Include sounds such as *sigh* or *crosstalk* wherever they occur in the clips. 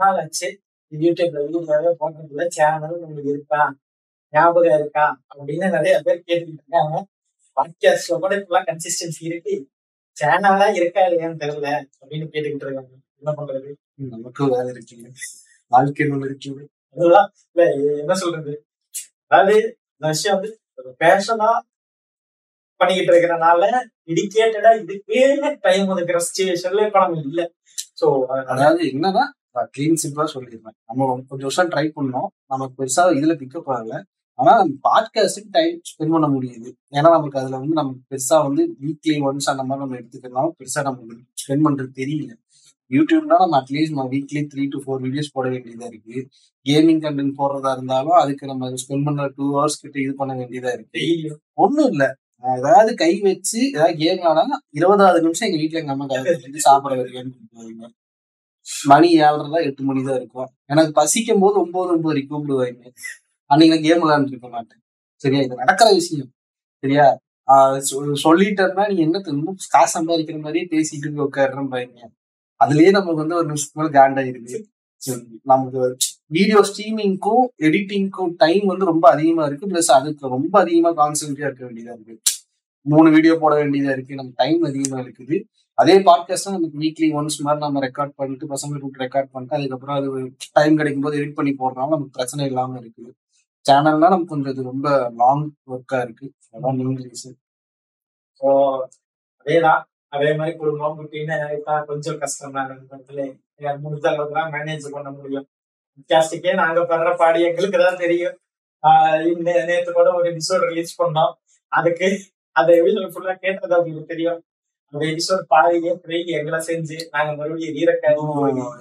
நாள் ஆச்சு. யூடியூப்ல வீடியோவே போட்டதுல சேனல் உங்களுக்கு இருக்கா? ஞாபகம் இருக்கா? அப்படின்னு நிறைய பேர் கேட்டுக்கிட்டு இருக்காங்க. பாட்காஸ்ட்ல கூட இப்பெல்லாம் கன்சிஸ்டன்சி இருக்கு. சேனலா இருக்கா இல்லையான்னு தெரியல அப்படின்னு கேட்டுக்கிட்டு இருக்காங்க. என்ன பண்றது? நமக்கும் வேலை இருக்குங்க வாழ்க்கையில் ஒன்று இருக்குது அதுதான். இல்ல என்ன சொல்றது? அதாவது இந்த விஷயம் வந்து பேஷனா பண்ணிக்கிட்டு இருக்கிறனால டிடிகேட்டடா இதுக்கே டைம் ஒதுக்குற சுச்சுவேஷன்ல இப்ப நம்ம இல்ல. சோ அதாவது என்னன்னா கிளீன் சிம்பிளா சொல்லிடுறேன். நம்ம கொஞ்சம் வருஷம் ட்ரை பண்ணோம். நமக்கு பெருசா இதுல பிக்கப் ஆகல. ஆனா நம்ம பாட்காஸ்டுக்கு டைம் ஸ்பெண்ட் பண்ண முடியுது. ஏன்னா நமக்கு அதுல வந்து நமக்கு பெருசா வந்து வீக்லி ஒன்ஸ் அந்த மாதிரி நம்ம எடுத்துக்கிறதுனால பெருசா நமக்கு ஸ்பெண்ட் பண்றது தெரியல. யூடியூப்னா நம்ம அட்லீஸ்ட் நம்ம weekly three to four videos போட வேண்டியதா இருக்கு. கேமிங் கண்டென்ட் போடுறதா இருந்தாலும் அதுக்கு நம்ம ஸ்பெண்ட் பண்ற டூ ஹவர்ஸ் கிட்ட இது பண்ண வேண்டியதா இருக்கு. ஒண்ணும் இல்ல. நான் ஏதாவது கை வச்சு ஏதாவது கேம் ஆனா இருபதாவது நிமிஷம் எங்க வீட்டுல எங்க அம்மா சாப்பிட வைக்கன்னு மணி ஏழரை எட்டு மணி தான் இருக்கும். எனக்கு பசிக்கும் போது ஒன்பது ஒன்பது வரைக்கும் கூப்பிடுவாங்க அன்னைக்கு நான் கேம் விளையாண்டு இருக்க மாட்டேன். சரியா? இது நடக்கிற விஷயம். சரியா? சொல்லிட்டேன்னா நீ என்ன திரும்ப காசு சம்பாதிக்கிற மாதிரியே பேசிட்டு உட்காடுறேன் பாருங்க. அதுலயே நமக்கு வந்து ஒரு நிமிஷத்துக்கு மேல காண்டாயிருது நமக்கு வீடியோ ஸ்ட்ரீமிங்க்கும் எடிட்டிங்க்கும் டைம் வந்து ரொம்ப அதிகமா இருக்கு. பிளஸ் அதுக்கு ரொம்ப அதிகமா கான்சென்ட்ரேட் இருக்க வேண்டியதா இருக்கு. மூணு வீடியோ போட வேண்டியதா இருக்கு. நமக்கு டைம் அதிகமா இருக்குது. அதே பாட்காஸ்ட் நமக்கு வீக்லி ஒன்ஸ் மாதிரி நம்ம ரெக்கார்ட் பண்ணிட்டு பசங்க கூப்பிட்டு ரெக்கார்ட் பண்ணிட்டு அதுக்கப்புறம் அது டைம் கிடைக்கும் போது எடிட் பண்ணி போடுறதுனால நமக்கு பிரச்சனை இல்லாம இருக்குது. சேனல்னா நமக்கு கொஞ்சம் இது ரொம்ப லாங் ஒர்க்கா இருக்கு. அதான் மெயின் ரீசன் ஸோ அதேதான். அதே மாதிரி குடும்பம் குட்டின்னு இப்ப கொஞ்சம் கஷ்டம் தான். இந்த முடிஞ்ச அளவுக்கு தான் மேனேஜ் பண்ண முடியும். கேஸ்டுக்கே நாங்க படுற பாடி எங்களுக்கு தான் தெரியும். நேற்று கூட ஒரு எபிசோட் ரிலீஸ் பண்ணோம். அதுக்கு அதை எபிசோட் ஃபுல்லா கேட்டது அவங்களுக்கு தெரியும். அந்த எபிசோட் பாதியே போய் எங்களை செஞ்சு நாங்க மறுபடியும் ரீரக்காது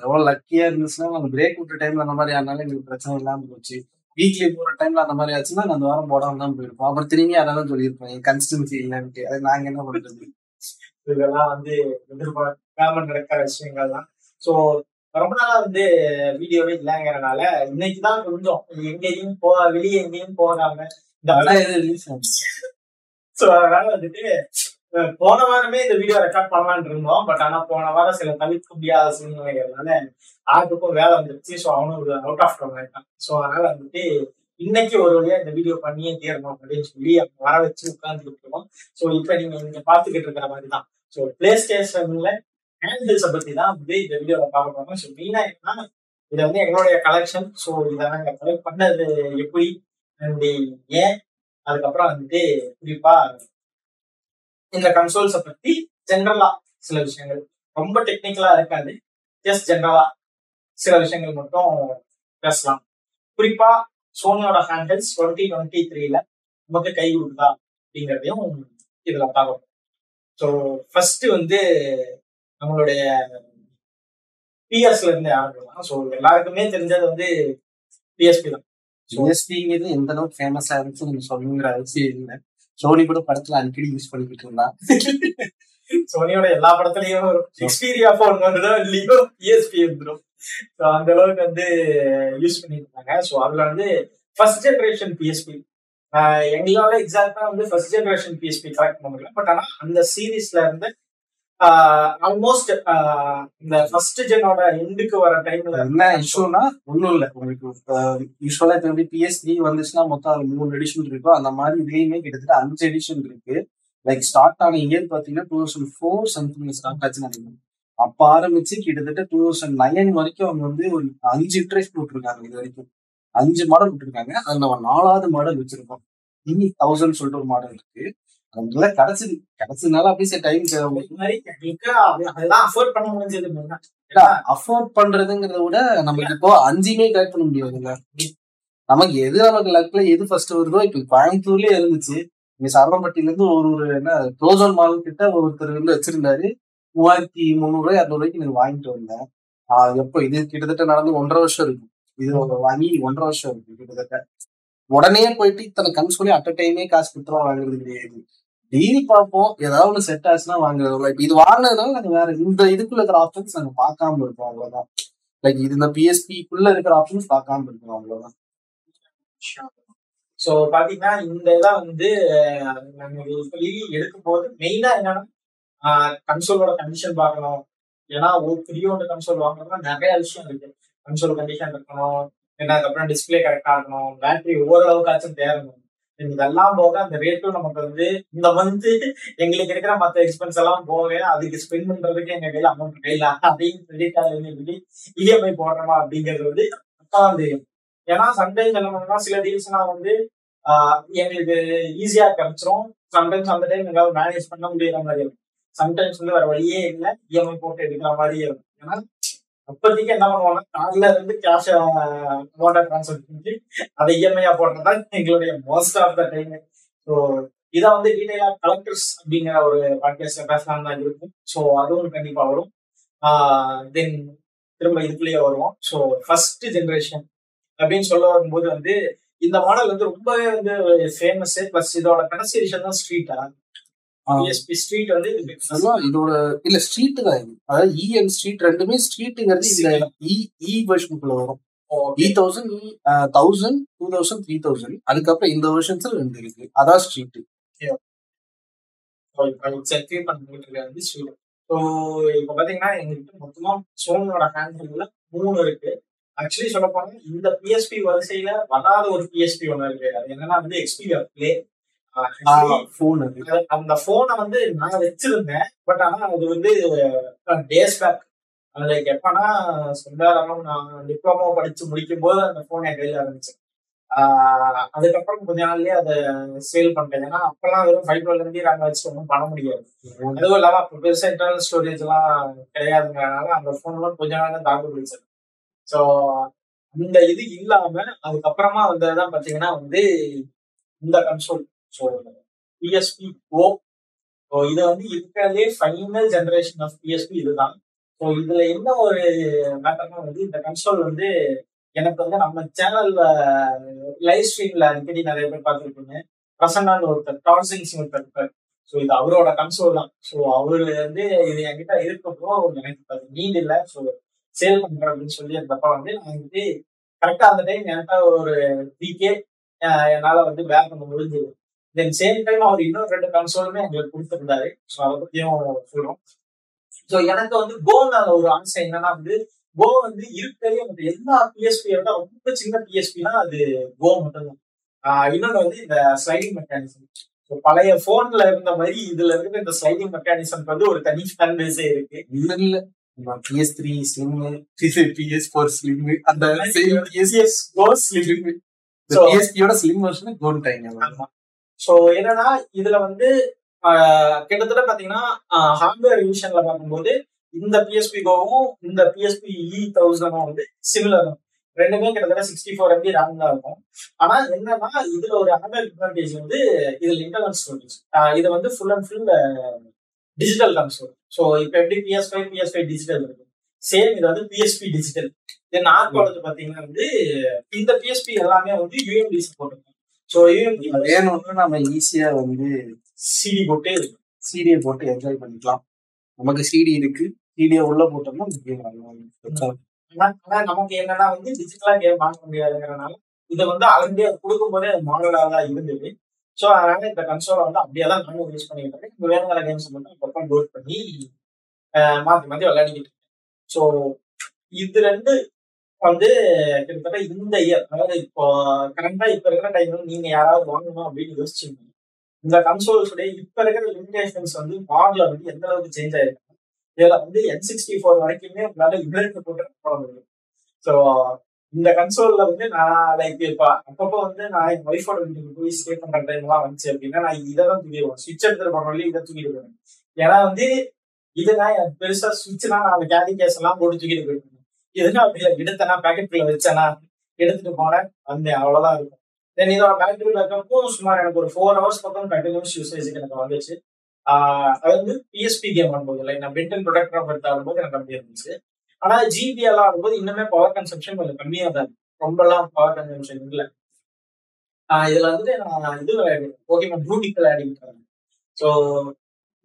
எவ்வளவு லக்கியா இருந்துச்சுன்னா நம்ம பிரேக் விட்ட டைம்ல அந்த மாதிரி ஆனாலும் எங்களுக்கு பிரச்சனை இல்லாம போச்சு. வீக்லி போற டைம்ல அந்த மாதிரி ஆச்சுன்னா அந்த வாரம் போடாம தான் போயிருப்போம். அப்புறம் திரும்பி அதான் சொல்லியிருப்பேன் கன்சிஸ்டன்சி இல்லைன்ட்டு. அது நாங்க என்ன பண்றது? இதெல்லாம் வந்து எதிர்பார்க்காம நடக்கிற விஷயங்கள் தான் ஸோ ரொம்ப நாளா வந்து வீடியோவே இல்லைங்கிறனால இன்னைக்கு தான் கொஞ்சம் எங்கேயும் போ வெளியே எங்கேயும் போகாம இந்த ஸோ அதனால வந்துட்டு போன வாரமே இந்த வீடியோ ரெக்கார்ட் பண்ணலான் இருந்தோம். பட் ஆனா போன வாரம் சில தவிர்க்க முடியாத சூழ்நிலைகள்னால ஆளுக்கும் வேலை வந்துருச்சு. ஸோ அவனும் ஒரு அவுட் ஆஃப் டவுன் ஆயிட்டான். ஸோ அதனால வந்துட்டு இன்னைக்கு ஒரு வழியா இந்த வீடியோ பண்ணியே தீரணும் அப்படின்னு சொல்லி வர வச்சு உட்கார்ந்துட்டு இருக்கோம். ஸோ இப்போ நீங்க இங்க பாத்துக்கிட்டு இருக்கிற மாதிரி தான் ஸோ பிளே ஸ்டேஷன்ல ஹேண்டில்ஸை பத்தி தான் வந்து இந்த வீடியோல பார்க்க போறோம். ஸோ மெயினா என்னன்னா இது வந்து எங்களுடைய கலெக்ஷன் ஸோ இதை நாங்க கலெக்ட் பண்ணது எப்படி அண்ட் ஏன் அதுக்கப்புறம் வந்துட்டு குறிப்பா இந்த கன்சோல்ஸை பத்தி ஜென்ரலா சில விஷயங்கள். ரொம்ப டெக்னிக்கலா இருக்காது. ஜஸ்ட் ஜென்ரலா சில விஷயங்கள் மட்டும் பேசலாம். குறிப்பா சோனியோட ஹேண்டில்ஸ் டுவெண்ட்டி டுவெண்ட்டி த்ரீல நமக்கு கை கொடுக்குதா அப்படிங்கிறதையும் இதுல பார்க்கணும். ஸோ ஃபர்ஸ்ட் வந்து நம்மளுடைய பிஎஸ்ல இருந்து ஆரம்பிக்கலாம். ஸோ எல்லாருக்குமே தெரிஞ்சது வந்து பிஎஸ்பி தான். ஜிஎஸ்டிங்கிறது எந்த அளவுக்கு ஃபேமஸா இருந்துச்சு நீங்க சொல்லணுங்கிற அவசியம் இல்லை. சோனி கூட படத்துல அடிக்கடி யூஸ் பண்ணிக்கிட்டு இருந்தா. சோனியோட எல்லா படத்துலயும் எக்ஸ்பீரியா போன் வந்துடும் இல்லையோ பிஎஸ்பி வந்துடும் ஸோ அந்த அளவுக்கு வந்து யூஸ் பண்ணிட்டு இருந்தாங்க. ஸோ அதுல வந்து ஃபர்ஸ்ட் ஜெனரேஷன் பிஎஸ்பி எங்களால எக்ஸாக்டா வந்து ஃபர்ஸ்ட் ஜெனரேஷன் பிஎஸ்பி கலெக்ட் பண்ண முடியல. பட் ஆனா அந்த சீரீஸ்ல இருந்து ஆல்மோஸ்ட் இந்த ஃபர்ஸ்ட் ஜெனோட எண்டுக்கு வர டைம்ல என்ன இஷ்யூனா ஒண்ணும் இல்ல. உங்களுக்கு யூஸ்வலா இப்போ எப்படி பிஎஸ் த்ரீ வந்துச்சுன்னா மொத்தம் அது மூணு எடிஷன் இருக்கும் அந்த மாதிரி இதுலயுமே கிட்டத்தட்ட அஞ்சு எடிஷன் இருக்கு. லைக் ஸ்டார்ட் ஆன இயர் பார்த்தீங்கன்னா two thousand four something start ஆச்சுன்னு நினைக்கிறேன். அப்ப ஆரம்பிச்சு கிட்டத்தட்ட டூ தௌசண்ட் நைன் வரைக்கும் அவங்க வந்து ஒரு அஞ்சு இன்ட்ரெஸ்ட் விட்டுருக்காங்க இது வரைக்கும். அஞ்சு மாடல் விட்டுருக்காங்க அதுல நம்ம நாலாவது மாடல் வச்சிருக்கோம். இனி தௌசண்ட் சொல்லிட்டு ஒரு மாடல் இருக்கு. அதனால கிடைச்சது. கிடைச்சதுனால அப்படியே டைம் அதெல்லாம் அஃபோர்ட் பண்ண முடிஞ்சது. அஃபோர்ட் பண்றதுங்கிறத விட நமக்கு இப்போ அஞ்சுமே கலெக்ட் பண்ண முடியாதுல்ல நமக்கு எது நமக்கு லக்ல எது ஃபர்ஸ்ட் வருதோ இப்ப கோயம்புத்தூர்லயே இருந்துச்சு. இங்க சரவணப்பட்டியில இருந்து ஒரு ஒரு என்ன ப்ரோசோன் மால் கிட்ட ஒருத்தர் வந்து வச்சிருந்தாரு. மூவாயிரத்தி முந்நூறு ரூபாய் இரநூறு ரூபாய்க்கு எனக்கு வாங்கிட்டு வந்தேன் எப்போ இது கிட்டத்தட்ட நடந்து ஒன்றரை வருஷம் இருக்கும். இது வாங்கி ஒன்றரை வருஷம் இருக்கு கிட்டத்தட்ட. உடனே போயிட்டு இத்தனை கன்சோலே அட் டைமே காசு கொடுத்துலாம் வாங்குறது கிடையாது. டீல் பார்ப்போம். ஏதாவது ஒன்று செட் ஆச்சுன்னா வாங்குறது. லைக் இது வாங்கினதுனால நாங்க வேற இந்த இதுக்குள்ள இருக்கிற ஆப்ஷன்ஸ் நாங்க பார்க்காம இருக்கோம் அவ்வளவுதான். லைக் இது இந்த பிஎஸ்பிக்குள்ள இருக்கிற ஆப்ஷன்ஸ் பார்க்காம இருக்கோம் அவ்வளவுதான். சோ பாத்தீங்கன்னா இந்த இதெல்லாம் வந்து நம்ம சொல்லி எடுக்கும் போது மெயினா என்னன்னா கன்சோலோட கண்டிஷன் பார்க்கணும். ஏன்னா ஒரு பெரிய கன்சோல் வாங்கணும்னா நிறைய விஷயம் இருக்கு. கன்சோல் கண்டிஷன் இருக்கணும். ஏன்னா அதுக்கப்புறம் டிஸ்பிளே கரெக்டா இருக்கணும். பேட்டரி ஓரளவுக்காச்சும் தேரணும் இதெல்லாம் போக அந்த ரேட்டும் நமக்கு வந்து இந்த மந்த் எங்களுக்கு இருக்கிற மத்த எக்ஸ்பென்ஸ் எல்லாம் போக அதுக்கு ஸ்பெண்ட் பண்றதுக்கு எங்க கையில அமௌண்ட் கையில அதையும் கிரெடிட் கார்டு சொல்லி இஎம்ஐ போடுறோமா அப்படிங்கிறது வந்து அப்பதான் தெரியும். ஏன்னா சம்டைம்ஸ் என்ன சில சில டீல்ஸ்லாம் வந்து எங்களுக்கு ஈஸியா கிடைச்சிரும். சம்டைம்ஸ் அந்த டைம் எங்களால் மேனேஜ் பண்ண முடியற மாதிரி இருக்கும். சம்டைம்ஸ் வந்து வேற வழியே இல்லை. இஎம்ஐ போட்டு எடுக்கிற மாதிரி இருக்கும். ஏன்னா அப்போதைக்கு என்ன பண்ணுவோம்னா கார்ல இருந்து கேஷ் அமௌண்ட்டை ட்ரான்ஸ்ஃபர் பண்ணி அதை இஎம்ஐயா போடுறதா எங்களுடைய most of the time so இதை வந்து டீடைலா கலெக்டர்ஸ் அப்படிங்கிற ஒரு பாட்காஸ்ட் பேசலாம் தான் இருக்கும். ஸோ அதுவும் கண்டிப்பா வரும். தென் திரும்ப இதுக்குள்ளேயே வருவோம். ஸோ ஃபர்ஸ்ட் ஜென்ரேஷன் அப்படின்னு சொல்ல வரும்போது வந்து இந்த மாடல் வந்து ரொம்பவே வந்து ஃபேமஸ் பிளஸ் இதோட கடைசி விஷயம் தான் ஸ்ட்ரீட்டா ஸ்ட்ரீட் வந்து இதோட இல்ல ஸ்ட்ரீட் தான் இது. அதாவது இ அண்ட் ஸ்ட்ரீட் ரெண்டுமே ஸ்ட்ரீட்டுங்கிறது இந்த இ இ வெர்ஷனுக்குள்ள வரும். E thousand thousand two thousand three thousand அதுக்கப்புறம் இந்த வெர்ஷன்ஸ்ல ரெண்டு இருக்கு. அதான் ஸ்ட்ரீட் செல்ஃபி பண்ணிட்டு இருக்க வந்து ஸ்ட்ரீட் ஸோ இப்போ பாத்தீங்கன்னா எங்ககிட்ட மொத்தமா சோனோட ஹேண்ட்ல மூணு இருக்கு. ஆக்சுவலி சொல்ல போனா இந்த பிஎஸ்பி வரிசையில வராத ஒரு பிஎஸ்பி ஒன்று இருக்கு. அது என்னன்னா வந்து எக்ஸ்பீரியர் பிளே போன் அந்த போனை வந்து நான் வச்சிருந்தேன். பட் ஆனா அது வந்து டேஸ் பேக் லைக் எப்பனா சொந்தாரம் நான் டிப்ளமோ படிச்சு முடிக்கும் போது அந்த போன் என் கையில இருந்துச்சு. அதுக்கப்புறம் கொஞ்ச நாள்லயே அதை சேல் பண்ணிட்டேன். ஏன்னா அப்பெல்லாம் வெறும் ஃபைவ் டுவெல் இருந்து நாங்க வச்சு ஒன்றும் பண்ண முடியாது. அதுவும் இல்லாம அப்ப பெருசா இன்டர்னல் ஸ்டோரேஜ் எல்லாம் கிடையாதுங்கிறனால அந்த போன்லாம் கொஞ்ச நாள் தான் தாக்கு பிடிச்சது ஸோ அந்த இது இல்லாம அதுக்கப்புறமா வந்ததுதான் பாத்தீங்கன்னா வந்து இந்த console so PSP oh so இது வந்து இருக்கிறதே ஃபைனல் ஜெனரேஷன் ஆஃப் பிஎஸ்பி இதுதான். ஸோ இதுல என்ன ஒரு மேட்டர்னா வந்து இந்த கன்சோல் வந்து எனக்கு வந்து நம்ம சேனல்ல லைவ் ஸ்ட்ரீம்ல அடிக்கடி நிறைய பேர் பார்த்துருப்பீங்க. பிரசன்னான்னு ஒருத்தர் டார்சிங்ஸ் ஒருத்தர் இருப்பார். ஸோ இது அவரோட கன்சோல் தான். ஸோ அவரு வந்து இது என்கிட்ட இருக்கப்போ எனக்கு அது நீட் இல்லை ஸோ சேல் பண்றேன் அப்படின்னு சொல்லி இருந்தப்ப வந்து நான் வந்து கரெக்டா அந்த டைம் என்கிட்ட ஒரு வீக்கே என்னால வந்து பேக் பண்ண முடிஞ்சது. தென் சேம் டைம் அவர் இன்னொரு ரெண்டு கன்சோலுமே எங்களுக்கு கொடுத்துருந்தாரு. ஸோ அதை பத்தியும் சொல்றோம். ஸோ எனக்கு வந்து கோ மேல ஒரு ஆசை என்னன்னா வந்து கோ வந்து இருக்கிறதே மற்ற எல்லா பிஎஸ்பி விட ரொம்ப சின்ன பிஎஸ்பினா அது கோ மட்டும்தான். இன்னொன்று வந்து இந்த ஸ்லைடிங் மெக்கானிசம் ஸோ பழைய போன்ல இருந்த மாதிரி இதுல இருக்கிற இந்த ஸ்லைடிங் மெக்கானிசம் வந்து ஒரு தனி ஃபேன் பேஸே இருக்கு. இல்ல இல்ல. PS three slim PS four slim அந்த பிஎஸ் Slim. So- பிஎஸ்பியோட ஸ்லிம் வெர்ஷன் கோன்ட்டாங்க ஸோ என்னன்னா இதுல வந்து கிட்டத்தட்ட பாத்தீங்கன்னா ஹார்ட்வேர் ரிவிஷன்ல பார்க்கும்போது இந்த பிஎஸ்பி கோவும் இந்த பிஎஸ்பி இ தௌசண்டும் வந்து சிமிலர் தான். ரெண்டுமே கிட்டத்தட்ட சிக்ஸ்டி ஃபோர் எம்பி ரேம் தான் இருக்கும். ஆனா என்னன்னா இதுல ஒரு அதர் அட்வான்டேஜ் வந்து இதுல இன்டர்னல் ஸ்டோரேஜ் இது வந்து full and full digital console so இப்போ எப்படி PS five PS five digital இருக்கு? சேம் இது வந்து பிஎஸ்பி டிஜிட்டல் தென் ஆர்காலஜி பாத்தீங்கன்னா வந்து இந்த பிஎஸ்பி எல்லாமே வந்து யூஎம்டி சப்போர்ட் ஸோ வேணும்னு நம்ம ஈஸியா வந்து சிடி போட்டு சீடியை போட்டு என்ஜாய் பண்ணிக்கலாம். நமக்கு சிடி இருக்கு. சீடியை உள்ள போட்டோம்னா கேம் ஆனா நமக்கு என்னன்னா வந்து டிஜிட்டலா கேம் வாங்க முடியாதுங்கிறனால இதை வந்து ஆல்ரெடி கொடுக்கும் போதே அது தான் இருந்தது. ஸோ அதனால இந்த கன்சோலை வந்து அப்படியே தான் நானும் யூஸ் பண்ணிட்டு இருக்கேன். இப்போ வேணுங்கிற கேம்ஸ் மட்டும் அப்பப்போ டோட் பண்ணி மாற்றி மாற்றி விளையாடிக்கிட்டு இருக்கேன். ஸோ இது ரெண்டு வந்து கிட்டத்தட்ட இந்த இயர் அதாவது இப்போ கரண்டா இப்ப இருக்கிற டைம்ல நீங்க யாராவது வாங்கணும் அப்படின்னு யோசிச்சீங்க இந்த கன்சோல்ஸுடைய இப்ப இருக்கிற லிமிடேஷன்ஸ் வந்து மாடல வந்து எந்த அளவுக்கு சேஞ்ச் ஆயிருக்கு? இதுல வந்து என் சிக்ஸ்டி ஃபோர் வரைக்குமே உங்களால இன்டர்நெட் போட்டு போட முடியும். ஸோ இந்த கன்சோல்ல வந்து நான் லைக் இப்ப அப்பப்போ வந்து நான் என் ஒய்ஃபோட வீட்டுக்கு போய் ஸ்டே பண்ற டைம் எல்லாம் வந்துச்சு அப்படின்னா நான் இதை தான் தூக்கிடுவேன். சுவிட்ச் எடுத்துட்டு போனாலே இதை தூக்கிட்டு போவேன் ஏன்னா வந்து இதுதான் எனக்கு பெருசா சுவிட்ச்னா நான் அந்த கேரி கேஸ் எல்லாம் போட்டு தூக்கிட்டு போயிருக்கேன் எதுனா அப்படி இல்லை எடுத்தேனா பேக்கெட்ல வச்சேனா எடுத்துட்டு போனேன் வந்தேன் அவ்வளவுதான் இருக்கும். தென் இதோட பேக்கெட்டுக்குள்ள இருக்கப்போ சுமார் எனக்கு ஒரு ஃபோர் ஹவர்ஸ் பக்கம் கண்டினியூஸ் யூசேஜுக்கு எனக்கு வந்துச்சு. அது வந்து பிஎஸ்பி கேம் ஆடும்போது இல்லை நான் பென்டன் ப்ரொடக்ட் ஆஃப் எடுத்து ஆடும்போது எனக்கு அப்படி இருந்துச்சு. ஆனா ஜிபி எல்லாம் ஆடும்போது இன்னுமே பவர் கன்சம்ஷன் கொஞ்சம் கம்மியா தான் இருக்கு. ரொம்பலாம் பவர் கன்சம்ஷன் இல்லை. இதுல வந்து நான் இது விளையாடுவேன். போகிமன் ப்ளூடிக் விளையாடிட்டு ஸோ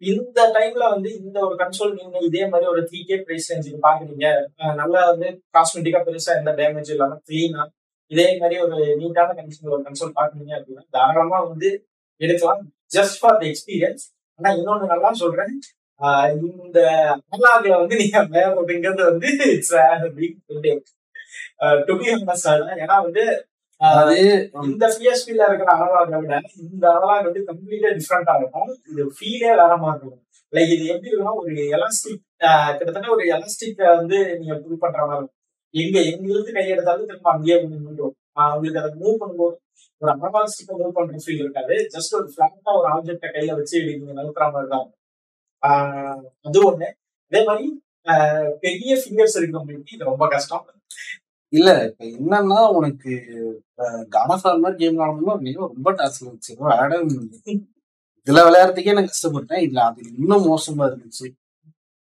இந்த டைம்ல வந்து இந்த ஒரு கன்சோல் நீங்க இதே மாதிரி ஒரு த்ரீ கே பிரைஸ் ரேஞ்சுக்கு பாக்குறீங்க. நல்லா வந்து காஸ்மெட்டிக்கா பெருசா எந்த டேமேஜ் இல்லாம கிளீனா இதே மாதிரி ஒரு நீட்டான கண்டிஷன்ல ஒரு கன்சோல் பாக்குறீங்க அப்படின்னா தாராளமா வந்து எடுக்கலாம். ஜஸ்ட் ஃபார் த எக்ஸ்பீரியன்ஸ் ஆனா இன்னொன்னு நல்லா சொல்றேன். இந்த அனலாக்ல வந்து நீங்க அப்படிங்கிறது வந்து இட்ஸ் பிக் டு பி ஏன்னா வந்து ஆஹ், அது இந்த பிஎஸ்பில இருக்கிற அனலாக விட இந்த அனலாக் வந்து கம்ப்ளீட்டா டிஃப்ரெண்டா இருக்கும். இது ஃபீலே வேற மாதிரி இருக்கும். லைக் இது எப்படி இருக்குன்னா ஒரு எலாஸ்டிக் கிட்டத்தட்ட ஒரு எலாஸ்டிக் வந்து நீங்க புல் பண்ற மாதிரி இருக்கும். எங்க எங்க இருந்து கை எடுத்தாலும் திரும்ப அங்கேயே வந்து நின்றுடும் உங்களுக்கு அதை மூவ் பண்ணும்போது ஒரு அனலாக் ஸ்டிக்கை மூவ் பண்ற ஃபீல் இருக்காது. ஜஸ்ட் ஒரு ஃபிளாட்டா ஒரு ஆப்ஜெக்ட கையில வச்சு நீங்க நகர்த்துற மாதிரி தான் அது ஒண்ணு. அதே மாதிரி ஆஹ் பெரிய ஃபிங்கர்ஸ் இருக்கவங்களுக்கு இது ரொம்ப கஷ்டம். இல்ல இப்ப என்னன்னா உனக்கு கானஃபார் மாதிரி கேம் விளாடணும்னா ரொம்ப டாஸ்க் இருந்துச்சு. விளையாடவே முடியல. இதுல விளையாடுறதுக்கே நான் கஷ்டப்பட்டேன். இதுல அது இன்னும் மோசமா இருந்துச்சு.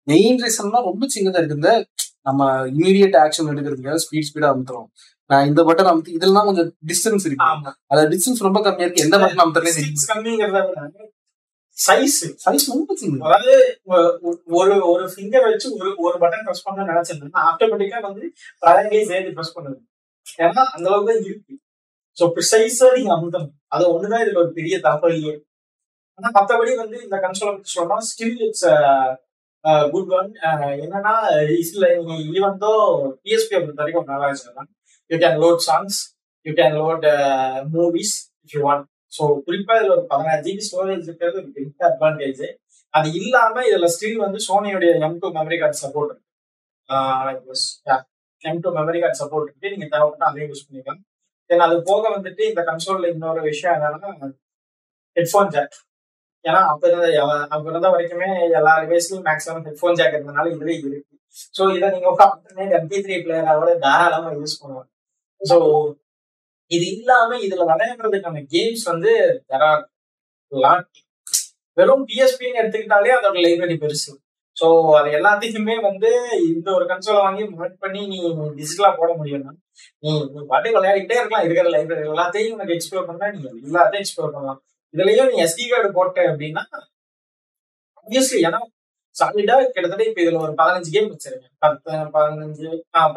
மெயின் ரீசன்னா ரொம்ப சின்னதா இருக்கு. இந்த நம்ம இமீடியட் ஆக்ஷன் எடுக்கிறதுக்காக ஸ்பீட் ஸ்பீடா அமுத்துறோம். நான் இந்த பட்டன் அமுத்தி இதெல்லாம் கொஞ்சம் டிஸ்டன்ஸ் இருக்கு. அதுல டிஸ்டன்ஸ் ரொம்ப கம்மியா இருக்கு. எந்த பட்டன் விட சைஸ் சைஸ் ரொம்ப அதாவது ஒரு ஒரு ஃபிங்கர் வச்சு ஒரு ஒரு பட்டன் ப்ரெஸ் பண்ண நினைச்சிருந்தேன் ஆட்டோமேட்டிக்கா வந்து பழங்கை சேர்த்து ப்ரெஸ் பண்ணுது. ஏன்னா அந்த அளவுக்கு தான் இருக்கு. ஸோ ப்ரிசைஸா நீங்க அமுத்தணும். அது ஒண்ணுதான் இதுல ஒரு பெரிய தகவலியே ஆனா மத்தபடி வந்து இந்த கன்சோலை பத்தி சொன்னா ஸ்டில் இட்ஸ் குட் ஒன் என்னன்னா இதுல ஈவன் தோ பிஎஸ்பி பொறுத்த வரைக்கும் நல்லா வச்சிருக்காங்க you can load songs you can load movies if you want so குறிப்பா இதுல ஒரு பதினாறு ஜிபி ஸ்டோரேஜ் இருக்கிறது ஒரு பெரிய அட்வான்டேஜ் அது இல்லாம இதுல ஸ்டில் வந்து சோனியோடைய M two memory card support இருக்கு. M two memory card support இருக்கு. நீங்க தேவைப்பட்டா அதையும் யூஸ் பண்ணிக்கலாம். தென் அது போக வந்துட்டு இந்த கன்சோல்ல இன்னொரு விஷயம் என்னன்னா ஹெட்ஃபோன் ஜாக் ஏன்னா அப்ப இருந்த அப்ப இருந்த வரைக்குமே எல்லா டிவைஸ்லயும் மேக்ஸிமம் ஹெட்ஃபோன் ஜாக் இருந்தனால இதுவே இருக்கு. ஸோ இதை நீங்க உட்காந்து எம்பி த்ரீ பிளேயரோட தாராளமா யூஸ் பண்ணுவாங்க ஸோ இது இல்லாம இதுல விளையாடுறதுக்கான கேம்ஸ் வந்து வெறும் பிஎஸ்பின்னு எடுத்துக்கிட்டாலே அதோட லைப்ரரி பெருசு. ஸோ அது எல்லாத்தையுமே வந்து இந்த ஒரு கன்சோலை வாங்கி மோட் பண்ணி நீ டிஜிட்டலா போட முடியும்னா நீ நீ பாட்டு விளையாடிக்கிட்டே இருக்கலாம். இருக்கிற லைப்ரரி எல்லாத்தையும் உனக்கு எக்ஸ்ப்ளோர் பண்ணா நீ எல்லாத்தையும் எக்ஸ்ப்ளோர் பண்ணலாம். இதுலயும் நீ எஸ்டி கார்டு போட்ட அப்படின்னா ஆப்வியஸ்லி ஏன்னா சாலிடா கிட்டத்தட்ட இப்ப இதுல ஒரு பதினஞ்சு கேம் வச்சிருக்கேன். பத்து பதினஞ்சு